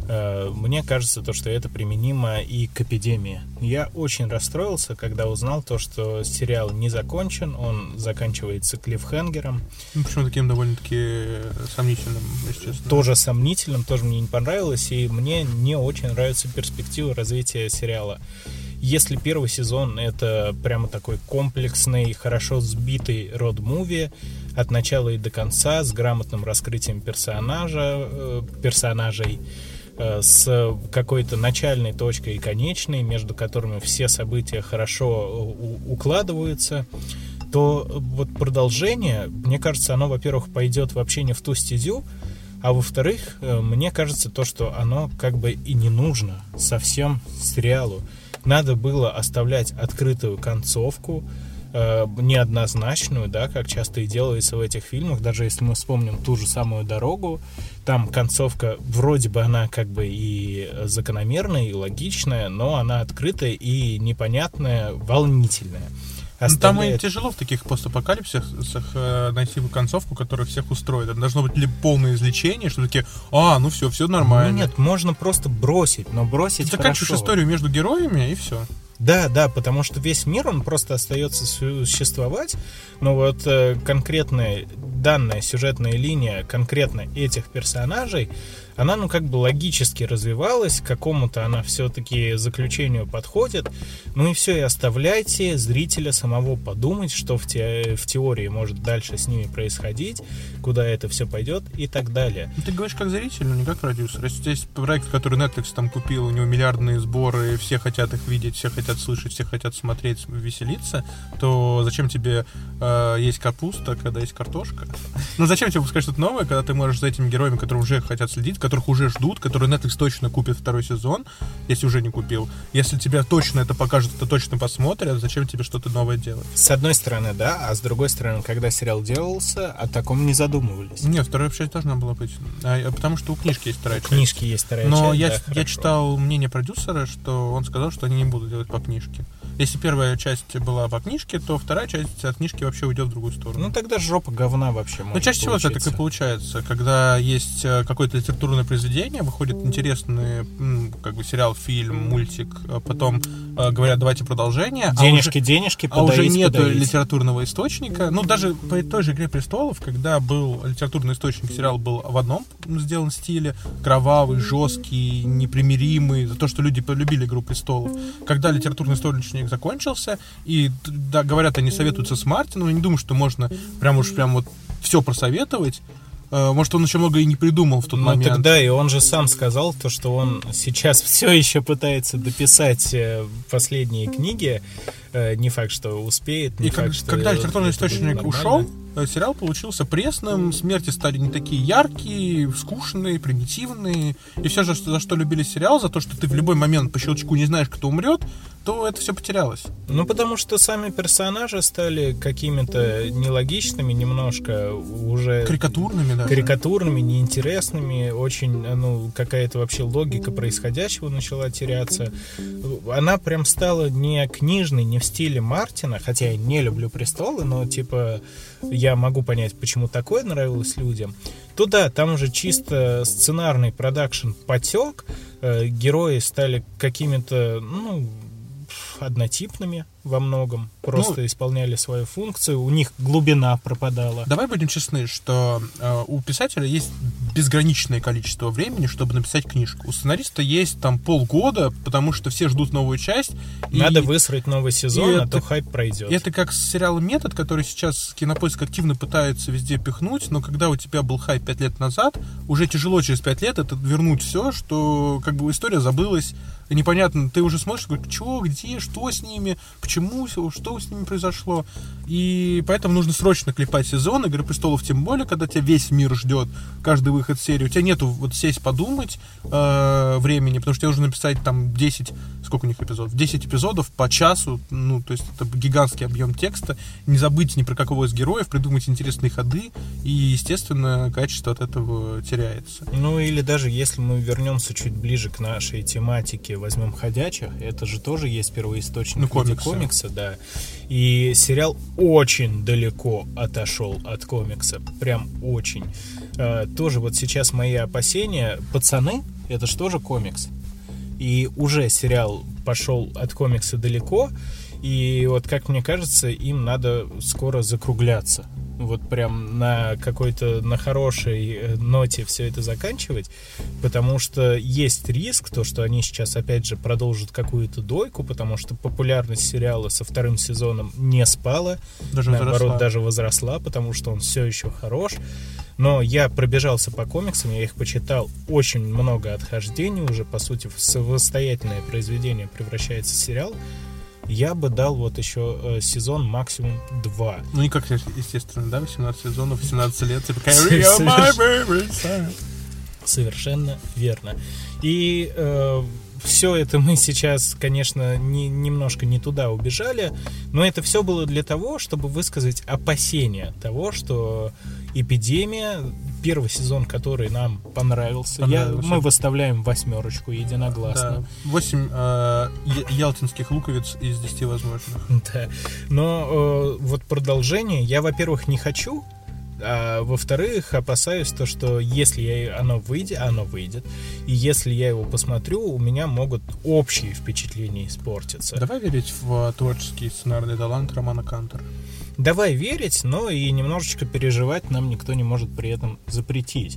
мне кажется, то, что это применимо и к эпидемии. Я очень расстроился, когда узнал то, что сериал не закончен, он заканчивается клиффхенгером. Ну, причем таким довольно-таки э, сомнительным, если честно. Тоже сомнительным, тоже мне не понравилось, и мне не очень нравится перспектива развития сериала. Если первый сезон это прямо такой комплексный, хорошо сбитый род-муви от начала и до конца с грамотным раскрытием персонажа, э, персонажей, э, с какой-то начальной точкой и конечной, между которыми все события хорошо э, укладываются, то вот продолжение, мне кажется, оно, во-первых, пойдет вообще не в ту стезю, а во-вторых, э, мне кажется то, что оно как бы и не нужно совсем сериалу. Надо было оставлять открытую концовку, э, неоднозначную, да, как часто и делается в этих фильмах. Даже если мы вспомним ту же самую дорогу, там концовка вроде бы она как бы и закономерная, и логичная, но она открытая и непонятная, волнительная. Ну, там и тяжело в таких постапокалипсисах э, найти концовку, которая всех устроит. Это должно быть либо полное излечение, что такие, а, ну все, все нормально. Ну, нет, можно просто бросить, но бросить Ты заканчиваешь историю между героями, и все. Да, да, потому что весь мир, он просто остается существовать, но вот э, конкретная данная сюжетная линия конкретно этих персонажей, она, ну, как бы логически развивалась, к какому-то она все-таки заключению подходит, ну и все, и оставляйте зрителя самого подумать, что в, те- в теории может дальше с ними происходить, куда это все пойдет и так далее. Ну, ты говоришь как зритель, но не как продюсер. Если есть проект, который Netflix там купил, у него миллиардные сборы, все хотят их видеть, все хотят слышать, все хотят смотреть, веселиться, то зачем тебе э, есть капуста, когда есть картошка? Ну, зачем тебе выпускать что-то новое, когда ты можешь за этими героями, которые уже хотят следить, которых уже ждут, которые Netflix точно купит второй сезон, если уже не купил. Если тебе точно это покажут, то точно посмотрят, зачем тебе что-то новое делать? С одной стороны, да, а с другой стороны, когда сериал делался, о таком не задумывались. Нет, вторая часть должна была быть. А, потому что у книжки есть вторая У часть. книжки есть вторая Но часть, я, да, я хорошо. читал мнение продюсера, что он сказал, что они не будут делать по книжке. Если первая часть была по книжке, то вторая часть от книжки вообще уйдет в другую сторону. Ну тогда жопа говна вообще Ну, чаще всего это так и получается, когда есть э, какое-то литературное произведение, выходит интересный как бы сериал, фильм, мультик, а потом э, говорят, давайте продолжение. а Денежки, уже- денежки, а уже подавить, нет подавить. литературного источника. Ну, даже по той же «Игре престолов», когда был литературный источник, сериал был в одном сделан стиле, кровавый, жесткий, непримиримый, за то, что люди полюбили «Игру престолов». Когда литературный источник закончился, и, да, говорят, они советуются с Мартином, я не думаю, что можно прям уж прям вот все просоветовать. Э, Может, он еще много и не придумал в тот Ну момент. тогда и он же сам сказал то, что он сейчас все еще пытается дописать э, последние книги. Э, Не факт, что успеет, не И как- факт, что когда литературный источник нормально. ушел, сериал получился пресным, смерти стали не такие яркие, скучные, примитивные. И все же, за что любили сериал, за то, что ты в любой момент по щелчку не знаешь, кто умрет, то это все потерялось. Ну, потому что сами персонажи стали какими-то нелогичными немножко, уже... Карикатурными даже. Карикатурными, неинтересными, очень, ну, какая-то вообще логика происходящего начала теряться. Она прям стала не книжной, не в стиле Мартина, хотя я не люблю «Престолы», но, типа, я могу понять, почему такое нравилось людям. То да, там уже чисто сценарный продакшн потек, э, герои стали какими-то, ну, однотипными во многом, просто Ну, исполняли свою функцию, у них глубина пропадала. Давай будем честны, что э, у писателя есть безграничное количество времени, чтобы написать книжку. У сценариста есть там полгода, потому что все ждут новую часть. и- Надо высрать новый сезон, и а это- то хайп пройдет. Это как с сериалом «Метод», который сейчас Кинопоиск активно пытается везде пихнуть, но когда у тебя был хайп 5 лет назад, уже тяжело через 5 лет это вернуть все, что как бы история забылась, и непонятно, ты уже смотришь, говоришь, что, где, что с ними, почему, что с ними произошло. И поэтому нужно срочно клепать сезон «Игры престолов», тем более, когда тебя весь мир ждет, каждый выход серии. У тебя нету вот сесть подумать э, времени, потому что тебе нужно написать там 10, сколько у них эпизодов? 10 эпизодов по часу, ну, то есть это гигантский объем текста, не забыть ни про какого из героев, придумать интересные ходы, и, естественно, качество от этого теряется. Ну или даже если мы вернемся чуть ближе к нашей тематике, возьмем «Ходячих», это же тоже есть первоисточник Ну, комиксы. Комикса, да. И сериал очень далеко отошел от комикса, прям очень. Э, тоже вот сейчас мои опасения, «Пацаны» — это же тоже комикс. И уже сериал пошел от комикса далеко, и вот, как мне кажется, им надо скоро закругляться. Вот прям на какой-то, на хорошей э, ноте все это заканчивать, потому что есть риск, то, что они сейчас, опять же, продолжат какую-то дойку, потому что популярность сериала со вторым сезоном не спала, Даже наоборот, возросла. даже возросла, потому что он все еще хорош. Но я пробежался по комиксам, я их почитал, очень много отхождений уже, по сути, в самостоятельное произведение превращается в сериал. Я бы дал вот еще э, сезон максимум два. Ну, не как, естественно, да, 18 сезонов, 18 лет, типа. Совершенно верно. И э, все это мы сейчас, конечно, не, немножко не туда убежали, но это все было для того, чтобы высказать опасения того, что эпидемия, первый сезон, который нам понравился, я, Понравился. мы выставляем восьмерочку единогласно. Да, 8 э, я- ялтинских луковиц из 10 возможных. Да. Но э, вот продолжение я, во-первых, не хочу, а во-вторых, опасаюсь то, что если я, оно выйдет, оно выйдет, и если я его посмотрю, у меня могут общие впечатления испортиться. Давай верить в творческий сценарный талант Романа Кантера. Давай верить, но и немножечко переживать нам никто не может при этом запретить.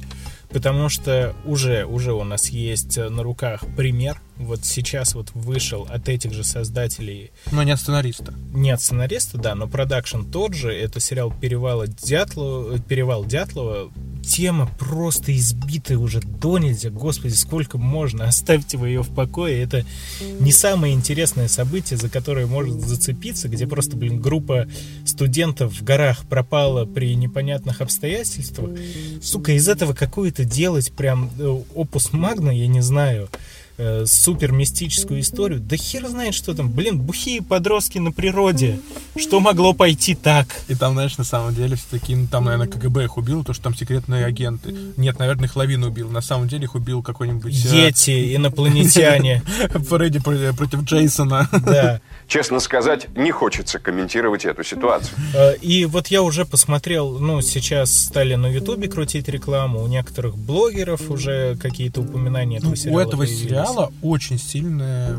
Потому что уже, уже у нас есть э, на руках пример. Вот сейчас вот вышел от этих же создателей Но не от сценариста. не от сценариста, да, но продакшн тот же. Это сериал Перевала Дятлова, Перевал Дятлова. Тема просто избитая уже до нельзя. Господи, сколько можно? Оставьте вы ее в покое. Это не самое интересное событие, за которое может зацепиться, где просто, блин, группа студентов в горах пропала при непонятных обстоятельствах. Сука, из этого какую-то делать прям э, опус магна, я не знаю э, супер мистическую историю. Да хер знает, что там. Блин, бухие подростки на природе. Что могло пойти так? И там, знаешь, на самом деле все-таки, ну, там, наверное, КГБ их убил, то, что там секретные агенты. Нет, наверное, их лавину убил. На самом деле их убил какой-нибудь... э, Йети, инопланетяне. Фредди про- против Джейсона. Да. Честно сказать, не хочется комментировать эту ситуацию. Э, И вот я уже посмотрел, ну, сейчас стали на Ютубе крутить рекламу, у некоторых блогеров уже какие-то упоминания этого Ну, сериала у этого появились. Сериала очень сильная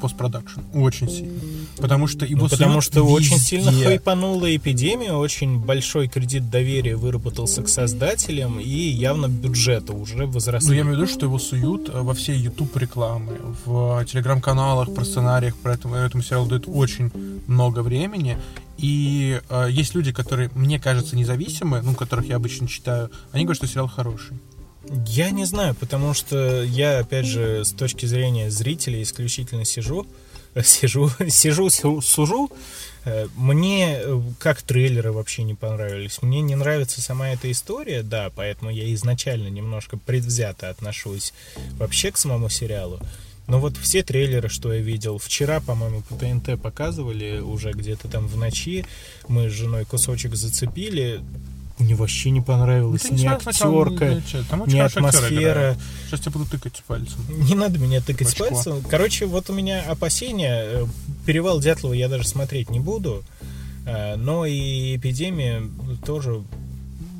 постпродакшн. Очень сильно. Потому что его Ну, потому что очень сильно везде. хайпанула эпидемия, очень большой кредит доверия выработался к создателям, и явно бюджета уже Ну, возросли. я имею в виду, что его суют э, во все YouTube рекламы, в телеграм-каналах, про сценариях, про этому, этому сериалу дают очень много времени. И э, есть люди, которые, мне кажется, независимые, ну, которых я обычно читаю, они говорят, что сериал хороший. Я не знаю, потому что я, опять же, с точки зрения зрителя исключительно сижу, сижу, сижу, су- сужу. Э, Мне э, как трейлеры вообще не понравились. Мне не нравится сама эта история, да, поэтому я изначально немножко предвзято отношусь вообще к самому сериалу. Но вот все трейлеры, что я видел, вчера, по-моему, по ТНТ показывали уже где-то там в ночи, мы с женой кусочек зацепили, мне вообще не понравилось Ну, не ни актерка, очень ни атмосфера. Сейчас тебя буду тыкать пальцем. Не надо меня тыкать Очко. пальцем. Короче, вот у меня опасения. Э, Перевал Дятлова я даже смотреть не буду. Э, Но и эпидемия тоже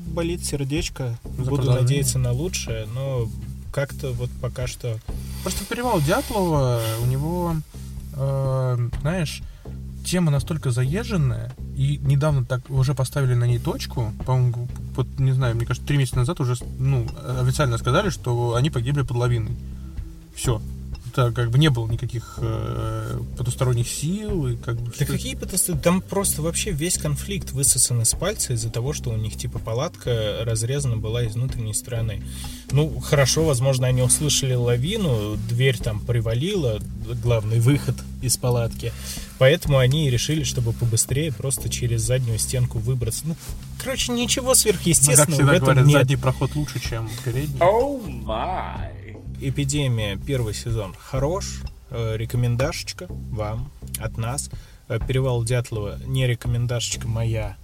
болит сердечко. За Буду надеяться на лучшее, но как-то вот пока что... Просто перевал Дятлова, у него, э, знаешь, тема настолько заезженная, и недавно так уже поставили на ней точку, по-моему, вот, не знаю, мне кажется, три месяца назад уже, ну, официально сказали, что они погибли под лавиной. Все. Это как бы не было никаких э, потусторонних сил, и как бы... Да что- какие потасты? Там просто вообще весь конфликт высосан из пальца из-за того, что у них типа палатка разрезана была из внутренней стороны. Ну, хорошо, возможно, они услышали лавину, дверь там привалила, главный выход из палатки. Поэтому они и решили, чтобы побыстрее просто через заднюю стенку выбраться. Ну, короче, ничего Ну, как сверхъестественного в этом говорят, нет. задний проход лучше, чем передний. Эпидемия первый сезон хорош. Э, Рекомендашечка вам от нас. Э, Перевал Дятлова не рекомендашечка моя.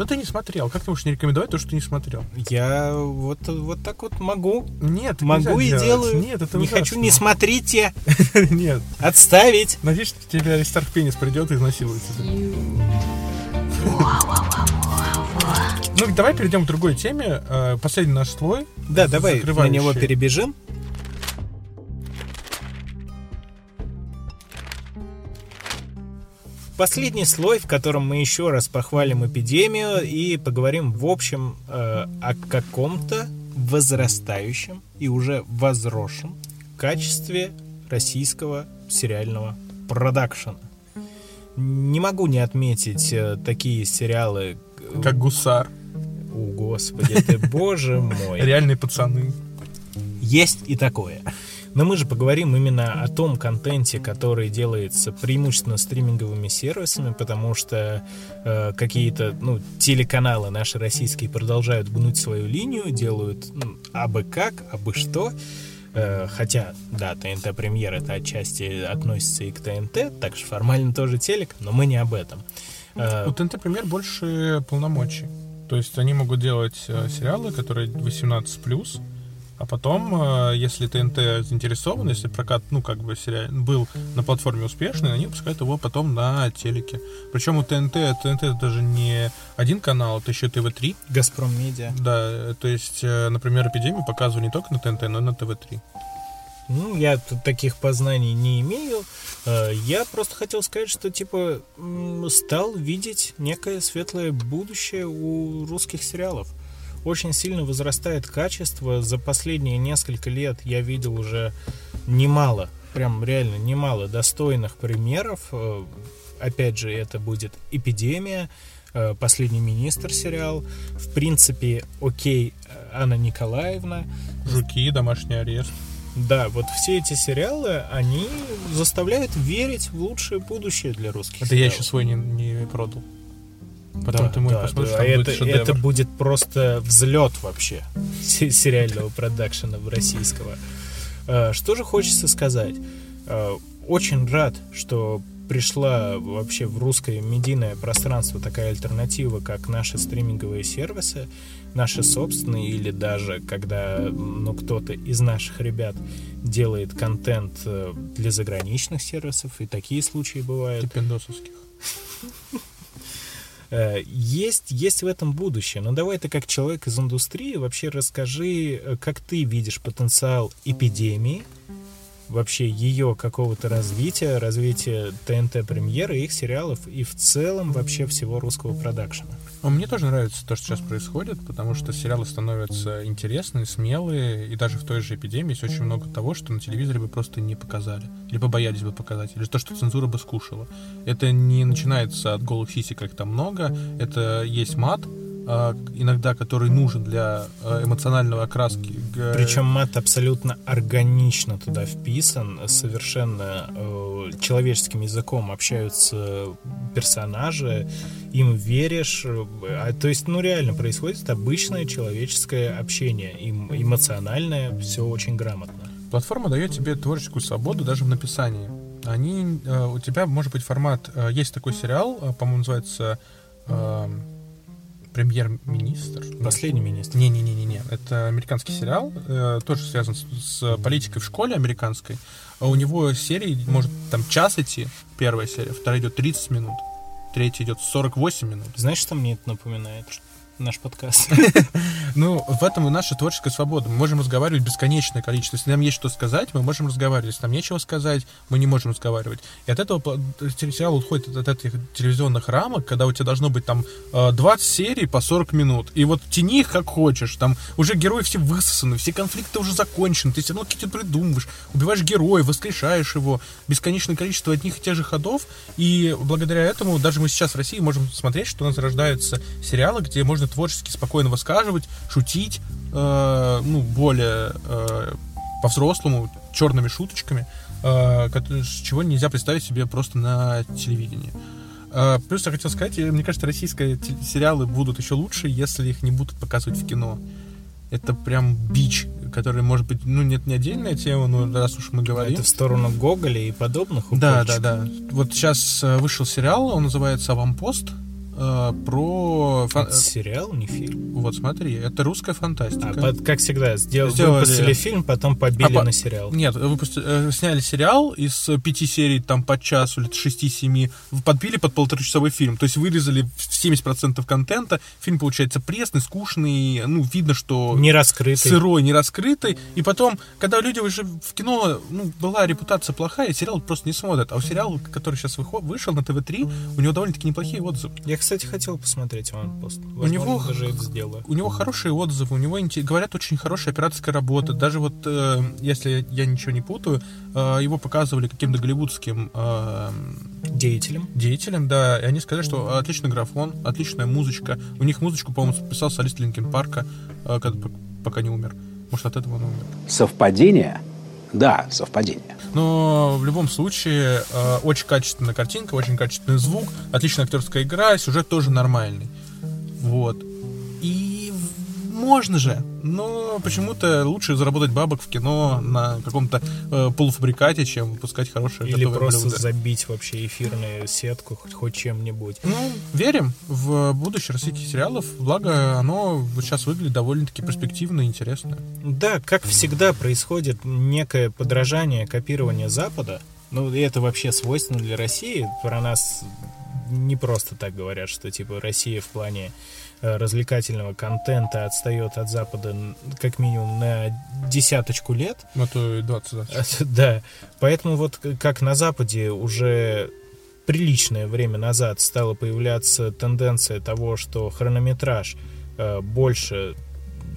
Да ты не смотрел. Как ты можешь не рекомендовать то, что ты не смотрел? Я вот, вот так вот могу. Нет, Могу и делать. делаю. Нет, это не ужасно. хочу, не смотрите. Нет. Отставить. Надеюсь, что тебе Аристарх Пенис придет и изнасилует. Ну, давай перейдем к другой теме. Э, Последний наш слой. Да, давай на него перебежим. Последний слой, в котором мы еще раз похвалим эпидемию и поговорим в общем э, о каком-то возрастающем и уже возросшем качестве российского сериального продакшена. Не могу не отметить э, такие сериалы... э, Как гусар. О, господи, ты, боже мой. Реальные пацаны. Есть и такое. Но мы же поговорим именно о том контенте, который делается преимущественно стриминговыми сервисами, потому что э, какие-то ну, телеканалы наши российские продолжают гнуть свою линию, делают ну, абы как, абы что. Э, Хотя, да, ТНТ премьер это отчасти относится и к ТНТ, так что формально тоже телек, но мы не об этом. Э, У ТНТ премьер больше полномочий. То есть они могут делать э, сериалы, которые 18+, а потом, э, если ТНТ заинтересован, если прокат, ну, как бы, сериал был на платформе успешный, они выпускают его потом на телеке. Причем у ТНТ, ТНТ это даже не один канал, это еще ТВ-3. Газпром Медиа. Да, э, то есть, э, например, «Эпидемию» показывали не только на ТНТ, но и на ТВ-3. Ну, я тут таких познаний не имею. Я просто хотел сказать, что, типа, стал видеть некое светлое будущее у русских сериалов. Очень сильно возрастает качество. За последние несколько лет я видел уже немало, прям реально немало достойных примеров. Э, Опять же, это будет «Эпидемия», э, «Последний министр» сериал. В принципе, окей, Анна Николаевна. «Жуки», «Домашний арест». Да, вот все эти сериалы, они заставляют верить в лучшее будущее для русских Это я сериалов. еще свой не, не продал. Потом Да, ты мой да, посмотришь, да, там а будет это, шедевр. это будет просто взлет вообще се- сериального продакшена российского. Э, Что же хочется сказать? Э, Очень рад, что пришла вообще в русское медийное пространство такая альтернатива, как наши стриминговые сервисы, наши собственные, или даже когда ну, кто-то из наших ребят делает контент э, для заграничных сервисов, и такие случаи бывают. Пиндосовских. Э, Есть, есть в этом будущее. Но давай ты как человек из индустрии вообще расскажи, э, как ты видишь потенциал эпидемии, вообще ее какого-то развития, развития ТНТ премьеры, их сериалов и в целом вообще всего русского продакшена. А Мне тоже нравится то, что сейчас происходит, потому что сериалы становятся интересные, смелые, и даже в той же эпидемии есть очень много того, что на телевизоре бы просто не показали, либо боялись бы показать, или то, что цензура бы скушала. Это не начинается от голых сисек, как там много, это есть мат, иногда который нужен для а, эмоционального окраски. Причем мат абсолютно органично туда вписан, совершенно э, человеческим языком общаются персонажи, им веришь, а, то есть, ну реально происходит обычное человеческое общение, им эмоциональное, все очень грамотно. Платформа дает тебе творческую свободу даже в написании. Они, э, у тебя может быть формат, э, есть такой сериал, э, по-моему, называется Премьер-министр. Последний министр. Не-не-не-не, это американский сериал, э, тоже связан с, с политикой в школе американской. А у него серии может там час идти, первая серия, вторая идет 30 минут, третья идет 48 минут. Знаешь, что мне это напоминает? Наш подкаст. Ну, в этом и наша творческая свобода. Мы можем разговаривать бесконечное количество. Если нам есть что сказать, мы можем разговаривать. Если нам нечего сказать, мы не можем разговаривать. И от этого сериал уходит от, этих телевизионных рамок, когда у тебя должно быть там э, 20 серий по 40 минут. И вот тяни их как хочешь. Там уже герои все высосаны, все конфликты уже закончены. Ты все равно какие-то придумываешь. Убиваешь героя, воскрешаешь его. Бесконечное количество одних и тех же ходов. И благодаря этому даже мы сейчас в России можем смотреть, что у нас рождаются сериалы, где можно творчески спокойно высказывать, шутить, э, ну, более э, по-взрослому, черными шуточками, э, чего нельзя представить себе просто на телевидении. Э, Плюс я хотел сказать, э, мне кажется, российские сериалы будут еще лучше, если их не будут показывать в кино. Это прям бич, который, может быть, ну, нет, не отдельная тема, но раз уж мы говорим. Это в сторону Гоголя и подобных Да, укольчиков. да, да. Вот сейчас э, вышел сериал, он называется «Аванпост», э, про... фан- Это сериал, не фильм. Вот смотри, это русская фантастика. А, под- как всегда, сдел- Сделали- выпустили фильм, потом побили А, на сериал. Нет, выпусти- э, сняли сериал из пяти серий, там, по часу или шести-семи, подбили под полуторачасовой фильм. То есть вырезали 70% контента. Фильм получается пресный, скучный, ну, видно, что... Не раскрытый. Сырой, не раскрытый. И потом, когда люди уже в кино, ну, была репутация плохая, сериал просто не смотрят. А у сериала, который сейчас вышел на ТВ-3, у него довольно-таки неплохие отзывы. Я, кстати, хотел посмотреть «Аванпост». У него, Возможно, даже это сделаю. у него хорошие отзывы, у него, говорят, очень хорошая операторская работа. Даже вот, э, если я ничего не путаю, э, его показывали каким-то голливудским э, деятелем. Деятелем, да. И они сказали, что отличный графон, отличная музычка. У них музычку, по-моему, писал солист Линкен Парка, э, когда- пока не умер. Может, от этого он умер. Совпадение? Да, совпадение. Но в любом случае э, очень качественная картинка, очень качественный звук, отличная актерская игра, сюжет тоже нормальный. Вот. И, можно же, но почему-то лучше заработать бабок в кино на каком-то э, полуфабрикате, чем выпускать хорошее Или просто блюдо. забить вообще эфирную сетку хоть, хоть чем-нибудь. Ну, верим в будущее российских сериалов, благо оно вот сейчас выглядит довольно-таки перспективно и интересно. Да, как всегда происходит некое подражание, копирование Запада. Ну, и это вообще свойственно для России. Про нас не просто так говорят, что типа Россия в плане развлекательного контента отстает от Запада как минимум на десяточку лет. Ну, то и 20 даже. Да. Поэтому вот как на Западе уже приличное время назад стала появляться тенденция того, что хронометраж э, больше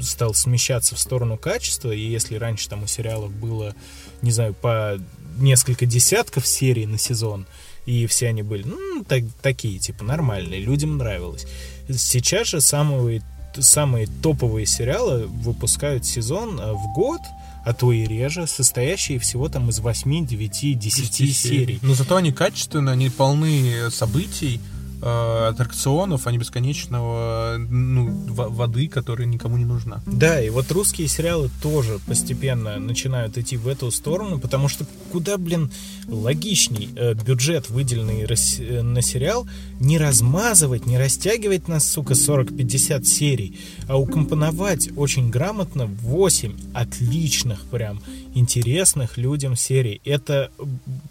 стал смещаться в сторону качества, и если раньше там у сериалов было, не знаю, по несколько десятков серий на сезон, и все они были, ну, так- такие, типа, нормальные, людям нравилось. Сейчас же самые, самые топовые сериалы выпускают сезон э, в год, а то и реже, состоящие всего там из 8, 9, 10 серий. Но зато они качественные, они полны событий, аттракционов, а не бесконечного ну, во- воды, которая никому не нужна. Да, и вот русские сериалы тоже постепенно начинают идти в эту сторону, потому что куда, блин, логичней э, бюджет, выделенный э, на сериал, не размазывать, не растягивать на, сука, 40-50 серий, а укомпоновать очень грамотно 8 отличных, прям, интересных людям серий. Это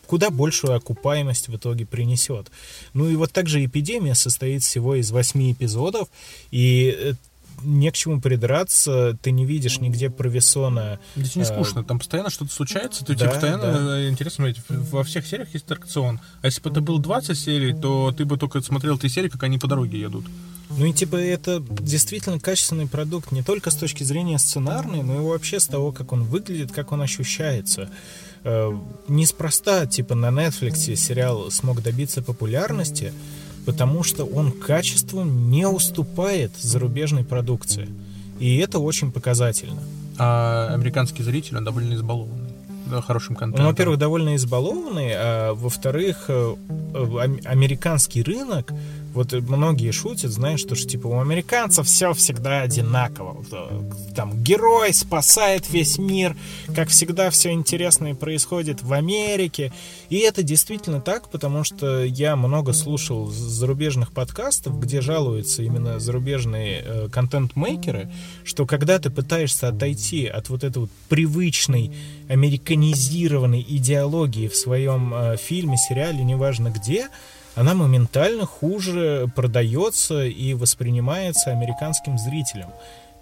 куда большую окупаемость в итоге принесет. Ну и вот также «Эпидемия» состоит всего из 8 эпизодов, и э, не к чему придраться, ты не видишь нигде провисона. Здесь не э, скучно, там постоянно что-то случается, то да, тебе постоянно да. э, интересно смотреть. Во всех сериях есть аттракцион. А если бы это было 20 серий, то ты бы только смотрел три серии, как они по дороге едут. Ну и типа это действительно качественный продукт не только с точки зрения сценарной, но и вообще с того, как он выглядит, как он ощущается. Неспроста, типа на Netflix сериал смог добиться популярности, потому что он качеством не уступает зарубежной продукции. И это очень показательно. А американский зритель, он довольно избалованный да, хорошим Он, контентом. Ну, во-первых, довольно избалованный, а во-вторых, э, э, ам- американский рынок, вот многие шутят, знаешь, что ж, типа у американцев все всегда одинаково. Э, Там герой спасает весь мир, как всегда все интересное происходит в Америке. И это действительно так, потому что я много слушал зарубежных подкастов, где жалуются именно зарубежные э, контент-мейкеры, что когда ты пытаешься отойти от вот этой вот привычной американизированной идеологии в своем э, фильме, сериале, неважно где, она моментально хуже продается и воспринимается американским зрителем.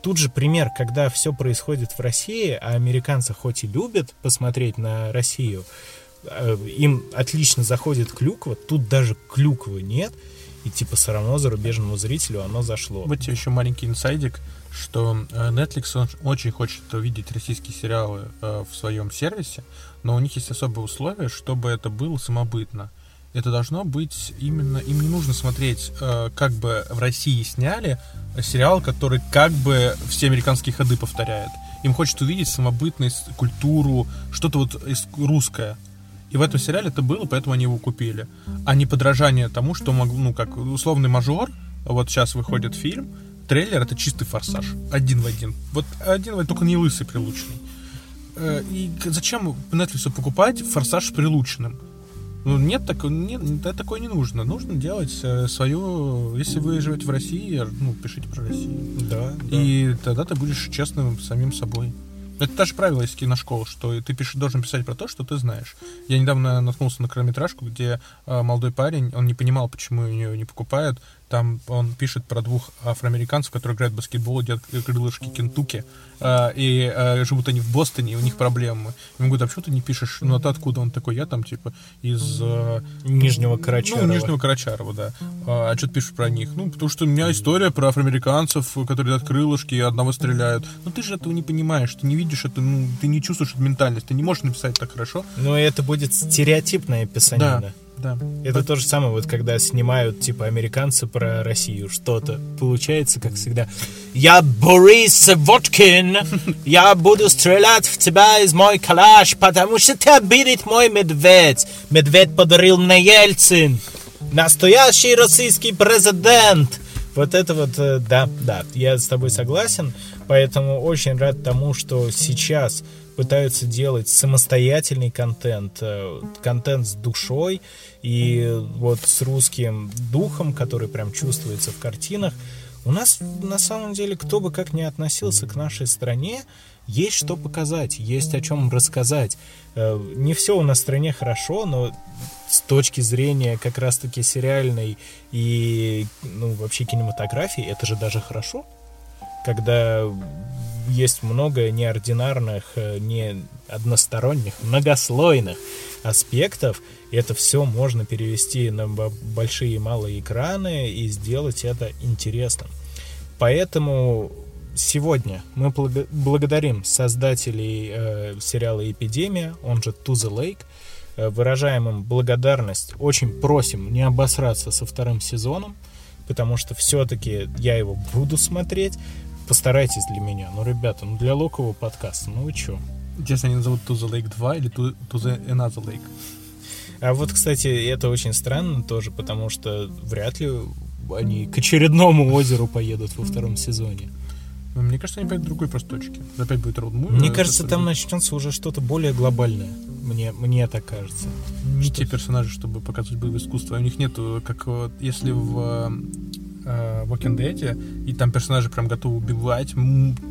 Тут же пример, когда все происходит в России, а американцы хоть и любят посмотреть на Россию, э, им отлично заходит клюква, тут даже клюквы нет, и типа все равно зарубежному зрителю оно зашло. Вот тебе еще маленький инсайдик, что э, Netflix он очень хочет увидеть российские сериалы э, в своем сервисе, но у них есть особые условия, чтобы это было самобытно. Это должно быть именно... Им не нужно смотреть, э, как бы в России сняли сериал, который как бы все американские ходы повторяет. Им хочет увидеть самобытность, культуру, что-то вот русское. И в этом сериале это было, поэтому они его купили. А не подражание тому, что мог, ну, как условный мажор, вот сейчас выходит фильм, трейлер это чистый форсаж. Один в один. Вот один в один, только не лысый прилучный. Э, И зачем Netflix покупать форсаж с прилучным? Ну, нет, так, нет, да, такое не нужно. Нужно делать э, свое... Если вы живете в России, ну, пишите про Россию. Да, И тогда ты будешь честным самим собой. Это даже правило из киношколы, что ты пишешь, должен писать про то, что ты знаешь. Я недавно наткнулся на короткометражку, где э, молодой парень, он не понимал, почему ее не покупают. Там он пишет про двух афроамериканцев, которые играют в баскетбол, едят крылышки Кентукки, э, и э, живут они в Бостоне, и у них проблемы. Ему говорят, а почему ты не пишешь? Ну, а ты откуда? Он такой, я там, типа, из... э, Нижнего Карачарова. Ну, Нижнего Карачарова, да. А, а что ты пишешь про них? Ну, потому что у меня история про афроамериканцев, которые едят крылышки и одного стреляют. Но ты же этого не понимаешь, ты не видишь это, ну, ты не чувствуешь эту ментальность, ты не можешь написать так хорошо. Ну, это будет стереотипная писанина. Да, да. Это то же самое, вот когда снимают, типа, американцы про Россию что-то. Получается, как всегда. Я Борис Водкин, я буду стрелять в тебя из мой калаш, потому что ты обидит мой медведь. Медведь подарил мне Ельцин. Настоящий российский президент. Вот это вот, э, да, да, я с тобой согласен. Поэтому очень рад тому, что сейчас пытаются делать самостоятельный контент, э, контент с душой и вот с русским духом, который прям чувствуется в картинах. У нас на самом деле, кто бы как ни относился к нашей стране, есть что показать, есть о чем рассказать. Э, не все у нас в стране хорошо, но с точки зрения как раз-таки сериальной и ну, вообще кинематографии, это же даже хорошо, когда есть много неординарных, э, не односторонних, многослойных аспектов, это все можно перевести на большие и малые экраны и сделать это интересным. Поэтому сегодня мы благодарим создателей э, сериала «Эпидемия», он же «To the Lake», э, выражаем им благодарность, очень просим не обосраться со вторым сезоном, потому что все-таки я его буду смотреть, постарайтесь для меня. Ну, ребята, ну для локового подкаста, ну вы чё? Интересно, они назовут To the Lake 2 или To, to the Another Lake? А вот, кстати, это очень странно тоже, потому что вряд ли они к очередному озеру поедут во втором сезоне. Ну, мне кажется, они поедут в другой просто точке. Опять будет роуд Мне кажется, там начнется уже что-то более глобальное. Мне, мне так кажется. Не что те персонажи, чтобы показывать боевое искусство. У них нету, как вот, если в э, Walking Dead, и там персонажи прям готовы убивать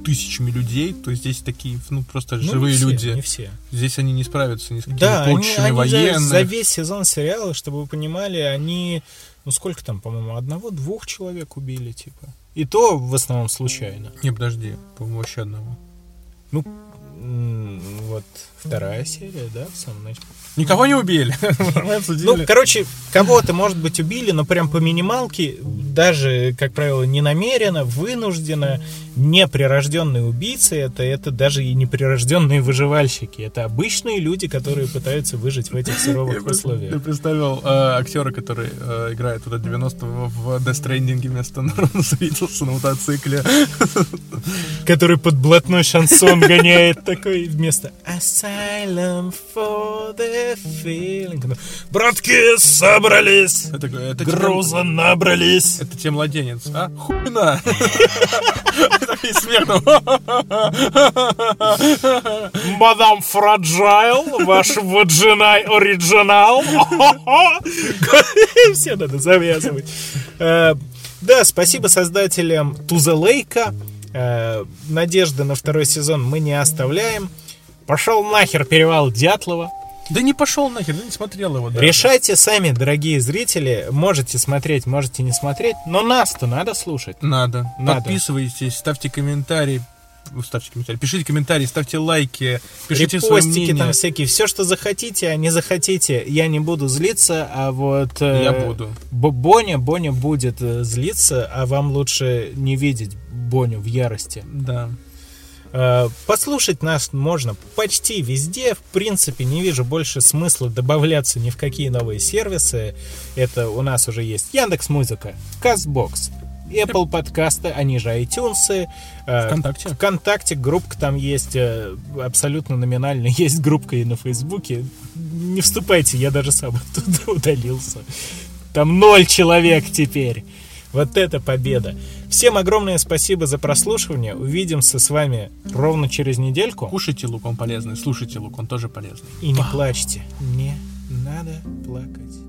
тысячами людей, то здесь такие, ну, просто ну, живые не все, люди. Не все. Здесь они не справятся ни с какими да, полчищами они, они военных. За, за весь сезон сериала, чтобы вы понимали, они, ну, сколько там, по-моему, одного-двух человек убили, типа. И то в основном случайно. Не, подожди, по-моему, вообще одного. Ну, вот вторая серия, да, в самом начале. Никого не убили. ну, короче, кого-то, может быть, убили, но прям по минималке, даже, как правило, не намеренно, вынужденно, неприрожденные убийцы, это, это даже и неприрожденные выживальщики. Это обычные люди, которые пытаются выжить в этих суровых условиях. Ты представил э, актера, который э, играет туда 90-го в Death Stranding вместо Норона Свитлса на мотоцикле. Который под блатной шансон гоняет такой вместо Asylum for the feeling. Ну, братки собрались, это, это груза набрались. Это те младенец, а? Хуйна! Такой смех. Мадам Фраджайл, ваш ваджинай оригинал. Все надо завязывать. Э, да, спасибо создателям Туза Лейка. Э, надежды на второй сезон мы не оставляем. Пошел нахер перевал Дятлова. Да не пошел нахер, да не смотрел его. Даже. Решайте сами, дорогие зрители. Можете смотреть, можете не смотреть. Но нас-то надо слушать. Надо. надо. Подписывайтесь, ставьте комментарии. Ставьте комментарии, пишите комментарии, ставьте лайки, пишите Репостики свое мнение. там всякие, все, что захотите, а не захотите, я не буду злиться, а вот... Э, я буду. Боня, Боня будет э, злиться, а вам лучше не видеть Боню в ярости. Да. Э, послушать нас можно почти везде. В принципе, не вижу больше смысла добавляться ни в какие новые сервисы. Это у нас уже есть Яндекс Музыка, Castbox, Apple подкасты, они же iTunes. Э, Вконтакте. Вконтакте группка там есть э, абсолютно номинально. Есть группка и на Фейсбуке. Не вступайте, я даже сам оттуда удалился. Там ноль человек теперь. Вот это победа. Всем огромное спасибо за прослушивание. Увидимся с вами ровно через недельку. Кушайте лук, он полезный. Слушайте лук, он тоже полезный. И не плачьте. Не надо плакать.